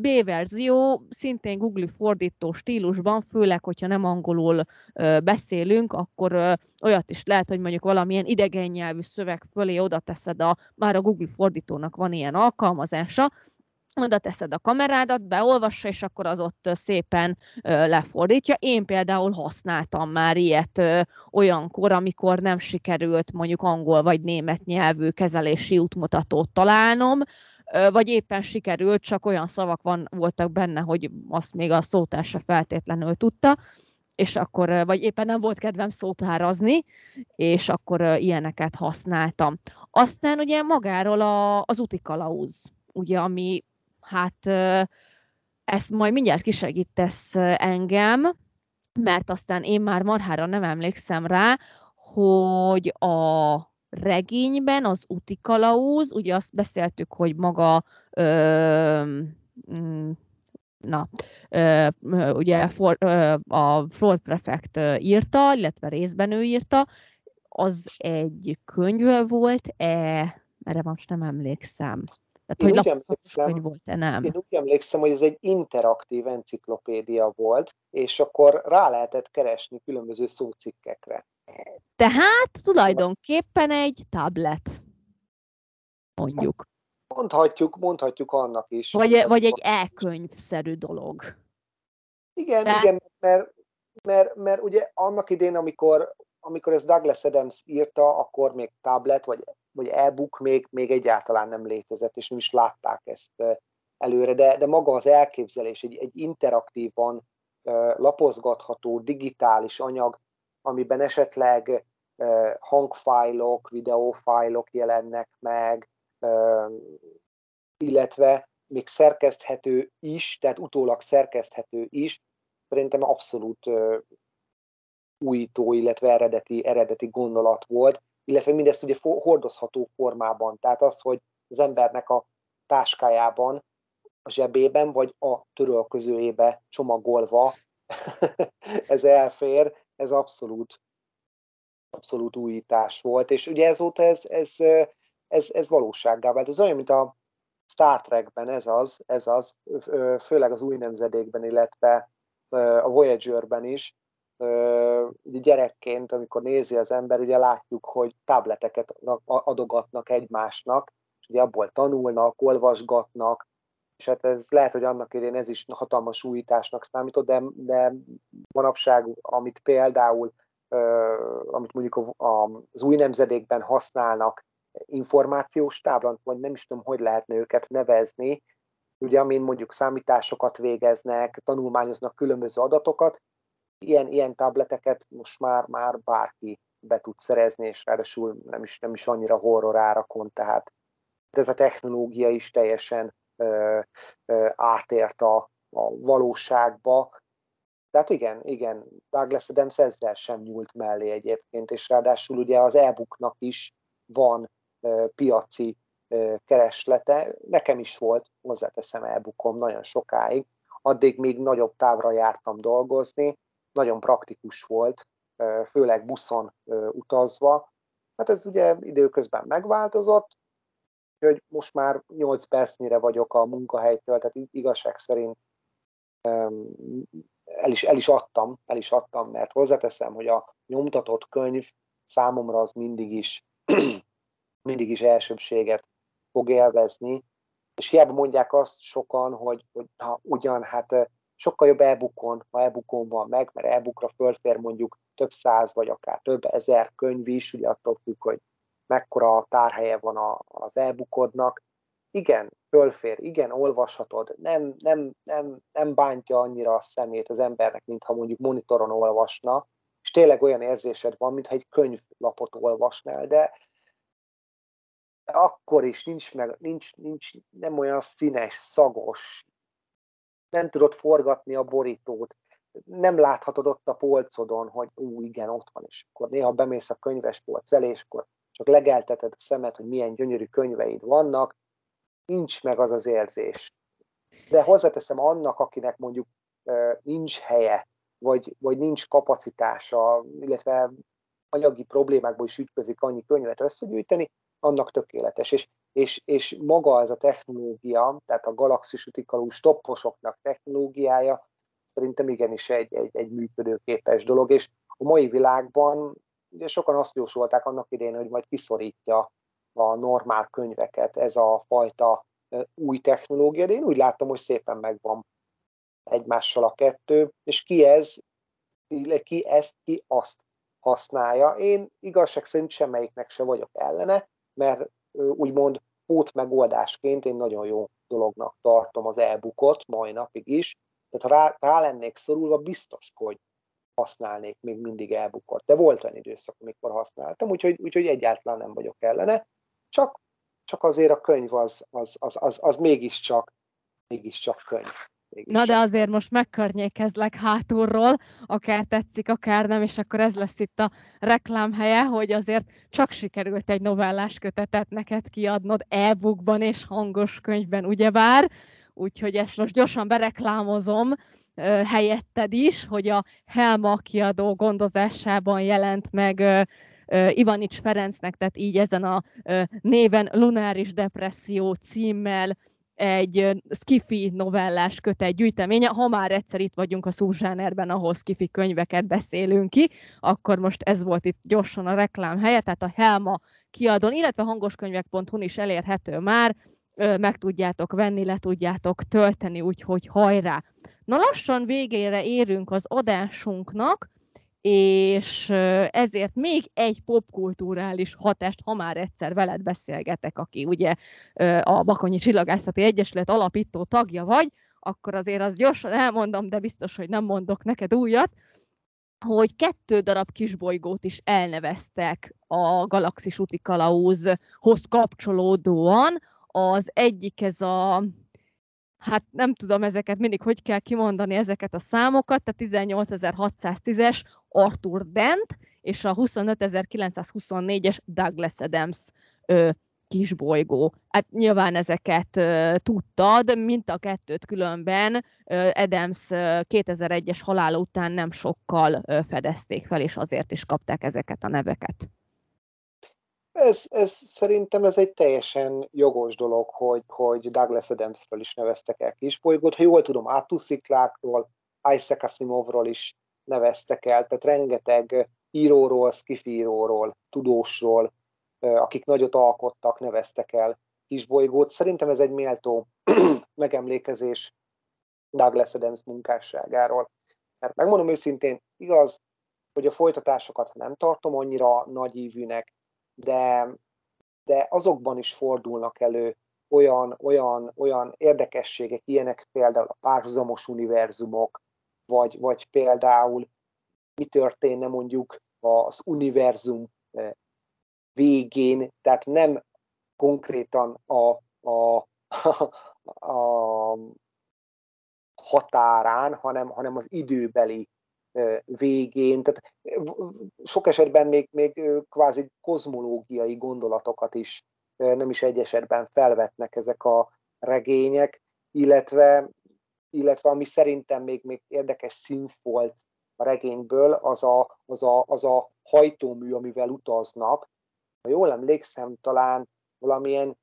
B: B verzió szintén Google fordító stílusban, főleg, hogyha nem angolul beszélünk, akkor olyat is lehet, hogy mondjuk valamilyen idegen nyelvű szöveg fölé oda teszed a, már a Google fordítónak van ilyen alkalmazása, oda teszed a kamerádat, beolvassa, és akkor az ott szépen lefordítja. Én például használtam már ilyet olyankor, amikor nem sikerült mondjuk angol vagy német nyelvű kezelési útmutatót találnom, vagy éppen sikerült, csak olyan szavak van, voltak benne, hogy azt még a szótársa feltétlenül tudta, és akkor, vagy éppen nem volt kedvem szótárazni, és akkor ilyeneket használtam. Aztán ugye magáról a, az utikalauz, ugye, ami hát ezt majd mindjárt kisegítesz engem, mert aztán én már marhára nem emlékszem rá, hogy a regényben az úti kalauz, ugye azt beszéltük, hogy maga ö, mm, na, ö, ugye for, ö, a Floyd Prefect írta, illetve részben ő írta, az egy könyv volt-e, erre most nem emlékszem.
C: Tehát, én hogy úgy emlékszem, hogy volt-e, nem? Én úgy emlékszem, hogy ez egy interaktív enciklopédia volt, és akkor rá lehetett keresni különböző szócikkekre.
B: Tehát tulajdonképpen egy tablet, mondjuk.
C: Mondhatjuk, mondhatjuk annak is.
B: Vagy, vagy egy e-könyvszerű dolog.
C: Igen, De... igen, mert, mert, mert ugye annak idén, amikor, amikor ez Douglas Adams írta, akkor még tablet vagy vagy e-book még, még egyáltalán nem létezett, és nem is látták ezt előre, de, de maga az elképzelés, egy, egy interaktívan lapozgatható digitális anyag, amiben esetleg hangfájlok, videófájlok jelennek meg, illetve még szerkeszthető is, tehát utólag szerkeszthető is, szerintem abszolút újító, illetve eredeti, eredeti gondolat volt, illetve mindezt ugye hordozható formában. Tehát az, hogy az embernek a táskájában, a zsebében, vagy a törölközőjébe csomagolva ez elfér, ez abszolút, abszolút újítás volt, és ugye ezóta ez, ez, ez, ez valósággá vált. Ez olyan, mint a Star Trekben, ez az, ez az, főleg az új nemzedékben, illetve a Voyager-ben is, gyerekként, amikor nézi az ember, ugye látjuk, hogy tableteket adogatnak egymásnak, és ugye abból tanulnak, olvasgatnak, és hát ez lehet, hogy annak idén ez is hatalmas újításnak számított, de, de manapság, amit például, amit mondjuk az új nemzedékben használnak, információs táblant, vagy nem is tudom, hogy lehetne őket nevezni, ugye amin mondjuk számításokat végeznek, tanulmányoznak különböző adatokat, ilyen, ilyen tableteket most már, már bárki be tud szerezni, és ráadásul nem is, nem is annyira horror árakon, tehát ez a technológia is teljesen ö, ö, átért a, a valóságba. Tehát igen, igen, Douglas Adams ezzel sem nyúlt mellé egyébként, és ráadásul ugye az e-booknak is van ö, piaci ö, kereslete. Nekem is volt, hozzáteszem e-bookom nagyon sokáig, addig még nagyobb távra jártam dolgozni, nagyon praktikus volt, főleg buszon utazva. Hát ez ugye időközben megváltozott, hogy most már 8 percnyire vagyok a munkahelytől, tehát igazság szerint el is, el is adtam, el is adtam, mert hozzáteszem, hogy a nyomtatott könyv számomra az mindig is, mindig is elsőbséget fog élvezni, és hiába mondják azt sokan, hogy, hogy ha ugyan, hát sokkal jobb e-bookon, ha e-bookon van meg, mert e-bookra fölfér mondjuk több száz, vagy akár több ezer könyv is, ugye attól függ, hogy mekkora tárhelye van a, az e-bookodnak. Igen, fölfér, igen, olvashatod, nem, nem, nem, nem bántja annyira a szemét az embernek, mintha mondjuk monitoron olvasna, és tényleg olyan érzésed van, mintha egy könyvlapot olvasnál, de akkor is nincs, meg, nincs, nincs nem olyan színes, szagos, nem tudod forgatni a borítót, nem láthatod ott a polcodon, hogy ú, igen, ott van, és akkor néha bemész a könyvespolc elé, és akkor csak legelteted a szemet, hogy milyen gyönyörű könyveid vannak, nincs meg az az érzés. De hozzáteszem annak, akinek mondjuk nincs helye, vagy, vagy nincs kapacitása, illetve anyagi problémákból is ütközik annyi könyvet összegyűjteni, annak tökéletes. És, és, és maga ez a technológia, tehát a galaxis utikalú stopposoknak technológiája, szerintem igenis egy, egy, egy működőképes dolog, és a mai világban ugye sokan azt jósolták annak idején, hogy majd kiszorítja a normál könyveket ez a fajta új technológia, de én úgy látom, hogy szépen megvan egymással a kettő, és ki ez, ki ezt, ki azt használja. Én igazság szerint semmelyiknek se vagyok ellene, mert úgymond pót megoldásként én nagyon jó dolognak tartom az e-bookot mai napig is, tehát rá, rá lennék szorulva, biztos, hogy használnék még mindig e-bookot. De volt olyan időszak, amikor használtam, úgyhogy, úgyhogy egyáltalán nem vagyok ellene. Csak, csak azért a könyv az, az, az, az, az mégiscsak, mégiscsak könyv.
B: Na de azért most megkörnyékezlek hátulról, akár tetszik, akár nem, és akkor ez lesz itt a reklámhelye, hogy azért csak sikerült egy novellás kötetet neked kiadnod e-bookban és hangos könyvben, ugyebár, úgyhogy ezt most gyorsan bereklámozom helyetted is, hogy a Helma kiadó gondozásában jelent meg Ivanics Ferencnek, tehát így ezen a néven Lunáris Depresszió címmel egy skifi novellás kötet gyűjteménye. Ha már egyszer itt vagyunk a szúzsánerben, ahol skifi könyveket beszélünk ki, akkor most ez volt itt gyorsan a reklám helye, tehát a Helma kiadón, illetve hangoskönyvek.hu is elérhető már, meg tudjátok venni, le tudjátok tölteni, úgyhogy hajrá! Na lassan végére érünk az adásunknak, és ezért még egy popkulturális hatást, ha már egyszer veled beszélgetek, aki ugye a Bakonyi Csillagászati Egyesület alapító tagja vagy, akkor azért az gyorsan elmondom, de biztos, hogy nem mondok neked újat, hogy kettő darab kisbolygót is elneveztek a Galaxis úti kalauzhoz kapcsolódóan. Az egyik ez a hát nem tudom ezeket mindig, hogy kell kimondani ezeket a számokat, tehát 18610-es Arthur Dent és a 25924-es Douglas Adams ö, kisbolygó. Hát nyilván ezeket uh, tudtad, mint a kettőt különben uh, Adams uh, 2001-es halála után nem sokkal uh, fedezték fel, és azért is kapták ezeket a neveket.
C: Ez, ez szerintem ez egy teljesen jogos dolog, hogy, hogy Douglas Adamsről is neveztek el kisbolygót. Ha jól tudom, Átusziklákról, Isaac Asimovról is neveztek el, tehát rengeteg íróról, skifíróról, tudósról, akik nagyot alkottak, neveztek el kisbolygót. Szerintem ez egy méltó megemlékezés Douglas Adams munkásságáról. Mert megmondom őszintén, igaz, hogy a folytatásokat nem tartom annyira nagyívűnek, de, de azokban is fordulnak elő olyan, olyan, olyan érdekességek, ilyenek például a párhuzamos univerzumok, vagy, vagy például mi történne mondjuk az univerzum eh, végén, tehát nem konkrétan a, a, a, a határán, hanem, hanem az időbeli végén, tehát sok esetben még, még kvázi kozmológiai gondolatokat is nem is egy esetben felvetnek ezek a regények, illetve, illetve ami szerintem még, még érdekes színfolt a regényből, az a, az, a, az a hajtómű, amivel utaznak. Ha jól emlékszem, talán valamilyen,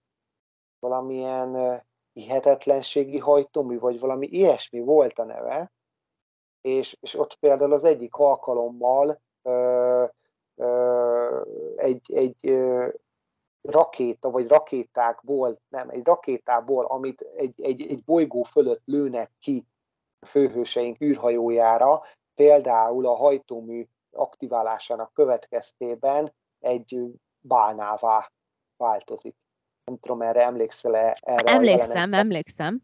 C: valamilyen hihetetlenségi hajtómű, vagy valami ilyesmi volt a neve, és, és ott például az egyik alkalommal ö, ö, egy, egy ö, rakéta, vagy rakétákból, nem, egy rakétából, amit egy, egy, egy bolygó fölött lőnek ki a főhőseink űrhajójára, például a hajtómű aktiválásának következtében egy bálnává változik. Nem tudom, erre emlékszel-e? Erre
B: emlékszem, emlékszem.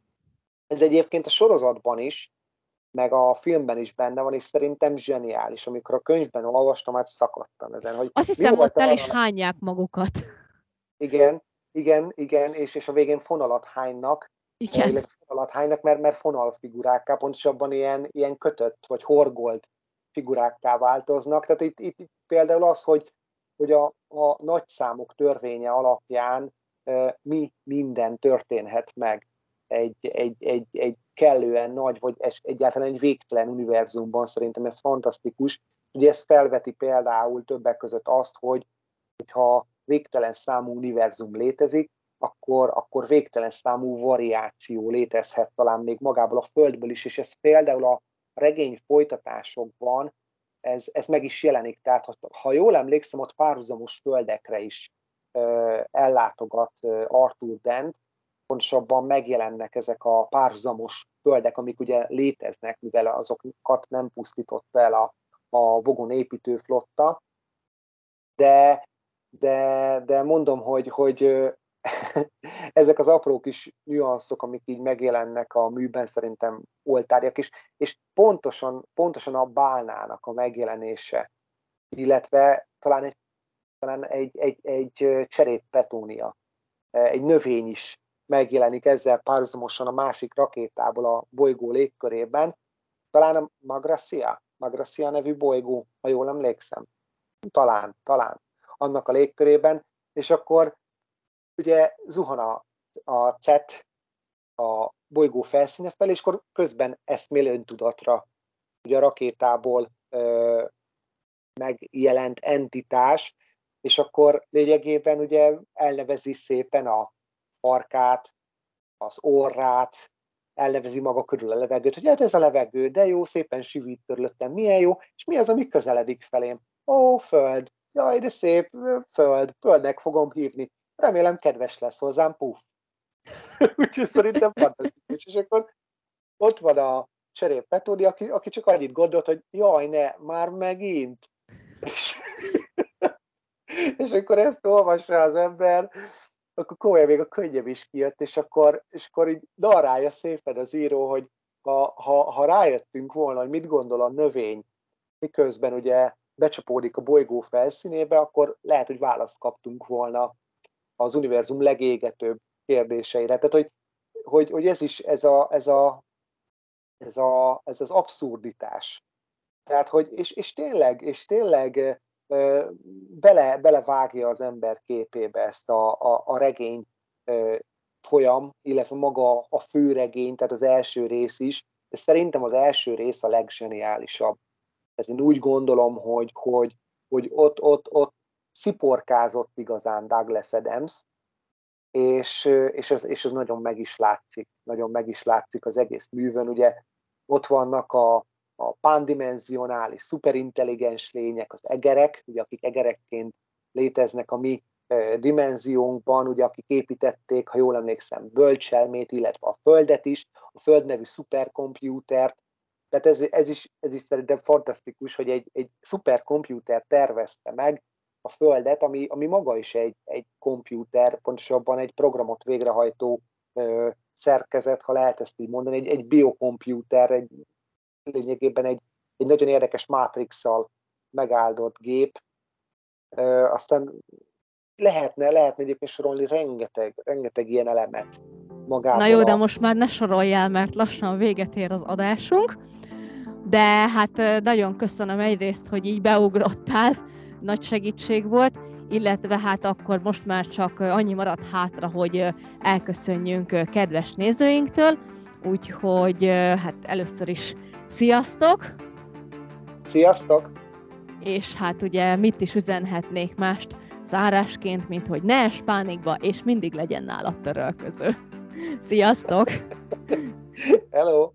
C: Ez egyébként a sorozatban is meg a filmben is benne van, és szerintem zseniális. Amikor a könyvben olvastam, hát szakadtam ezen. Hogy
B: Azt hiszem, ott el is hányják magukat.
C: Igen, igen, igen, és, és a végén fonalat hánynak,
B: igen.
C: illetve fonalat hánynak, mert, mert fonalfigurákká, pontosabban ilyen, ilyen kötött, vagy horgolt figurákká változnak. Tehát itt, itt, itt például az, hogy, hogy a, a nagyszámok törvénye alapján e, mi minden történhet meg egy, egy, egy, egy kellően nagy, vagy egyáltalán egy végtelen univerzumban, szerintem ez fantasztikus. Ugye ez felveti például többek között azt, hogy ha végtelen számú univerzum létezik, akkor, akkor végtelen számú variáció létezhet talán még magából a Földből is, és ez például a regény folytatásokban ez, ez meg is jelenik. Tehát, ha jól emlékszem, ott párhuzamos földekre is uh, ellátogat uh, Arthur Dent, pontosabban megjelennek ezek a párhuzamos földek, amik ugye léteznek, mivel azokat nem pusztította el a, a Vogon építő flotta, de, de, de mondom, hogy, hogy ezek az apró kis nüanszok, amik így megjelennek a műben, szerintem oltárjak is, és pontosan, pontosan a bálnának a megjelenése, illetve talán egy, talán egy, egy, egy cserép petónia, egy növény is megjelenik ezzel párhuzamosan a másik rakétából a bolygó légkörében. Talán a Magracia, Magracia nevű bolygó, ha jól emlékszem. Talán, talán. Annak a légkörében, és akkor ugye zuhan a, a CET a bolygó felszíne fel, és akkor közben eszmél öntudatra, ugye a rakétából ö, megjelent entitás, és akkor lényegében ugye elnevezi szépen a farkát, az orrát, elnevezi maga körül a levegőt, hogy hát ez a levegő, de jó, szépen sivít körülöttem, milyen jó, és mi az, ami közeledik felém? Ó, föld, jaj, de szép, föld, földnek fogom hívni. Remélem kedves lesz hozzám, puf. Úgyhogy szerintem fantasztikus. És akkor ott van a cserép Petódi, aki, aki csak annyit gondolt, hogy jaj, ne, már megint. És, és akkor ezt olvassa az ember, akkor komolyan még a könnyebb is kijött, és akkor, és akkor így darálja szépen az író, hogy ha, ha, ha rájöttünk volna, hogy mit gondol a növény, miközben ugye becsapódik a bolygó felszínébe, akkor lehet, hogy választ kaptunk volna az univerzum legégetőbb kérdéseire. Tehát, hogy, hogy, hogy ez is, ez, a, ez, a, ez, a, ez az abszurditás. Tehát, hogy, és, és tényleg, és tényleg bele, belevágja az ember képébe ezt a, a, a regény folyam, illetve maga a főregény, tehát az első rész is, de szerintem az első rész a leggeniálisabb. Tehát én úgy gondolom, hogy, hogy, hogy ott, ott, ott sziporkázott igazán Douglas Adams, és, és, ez, és ez nagyon meg is látszik, nagyon meg is látszik az egész művön. Ugye ott vannak a, a pandimenzionális, szuperintelligens lények, az egerek, ugye, akik egerekként léteznek a mi dimenziónkban, ugye, akik építették, ha jól emlékszem, bölcselmét, illetve a Földet is, a Föld nevű szuperkompjútert, tehát ez, ez, is, ez is szerintem fantasztikus, hogy egy, egy szuperkompjúter tervezte meg a Földet, ami, ami maga is egy, egy kompjúter, pontosabban egy programot végrehajtó ö, szerkezet, ha lehet ezt így mondani, egy, egy biokompjúter, egy, lényegében egy, egy nagyon érdekes mátrixsal megáldott gép. Ö, aztán lehetne, lehetne egyébként sorolni rengeteg, rengeteg ilyen elemet magában.
B: Na jó, de most már ne soroljál, mert lassan véget ér az adásunk. De hát nagyon köszönöm egyrészt, hogy így beugrottál, nagy segítség volt, illetve hát akkor most már csak annyi maradt hátra, hogy elköszönjünk kedves nézőinktől, úgyhogy hát először is sziasztok!
C: Sziasztok!
B: És hát ugye mit is üzenhetnék mást zárásként, mint hogy ne es pánikba, és mindig legyen nálad törölköző. Sziasztok!
C: Hello!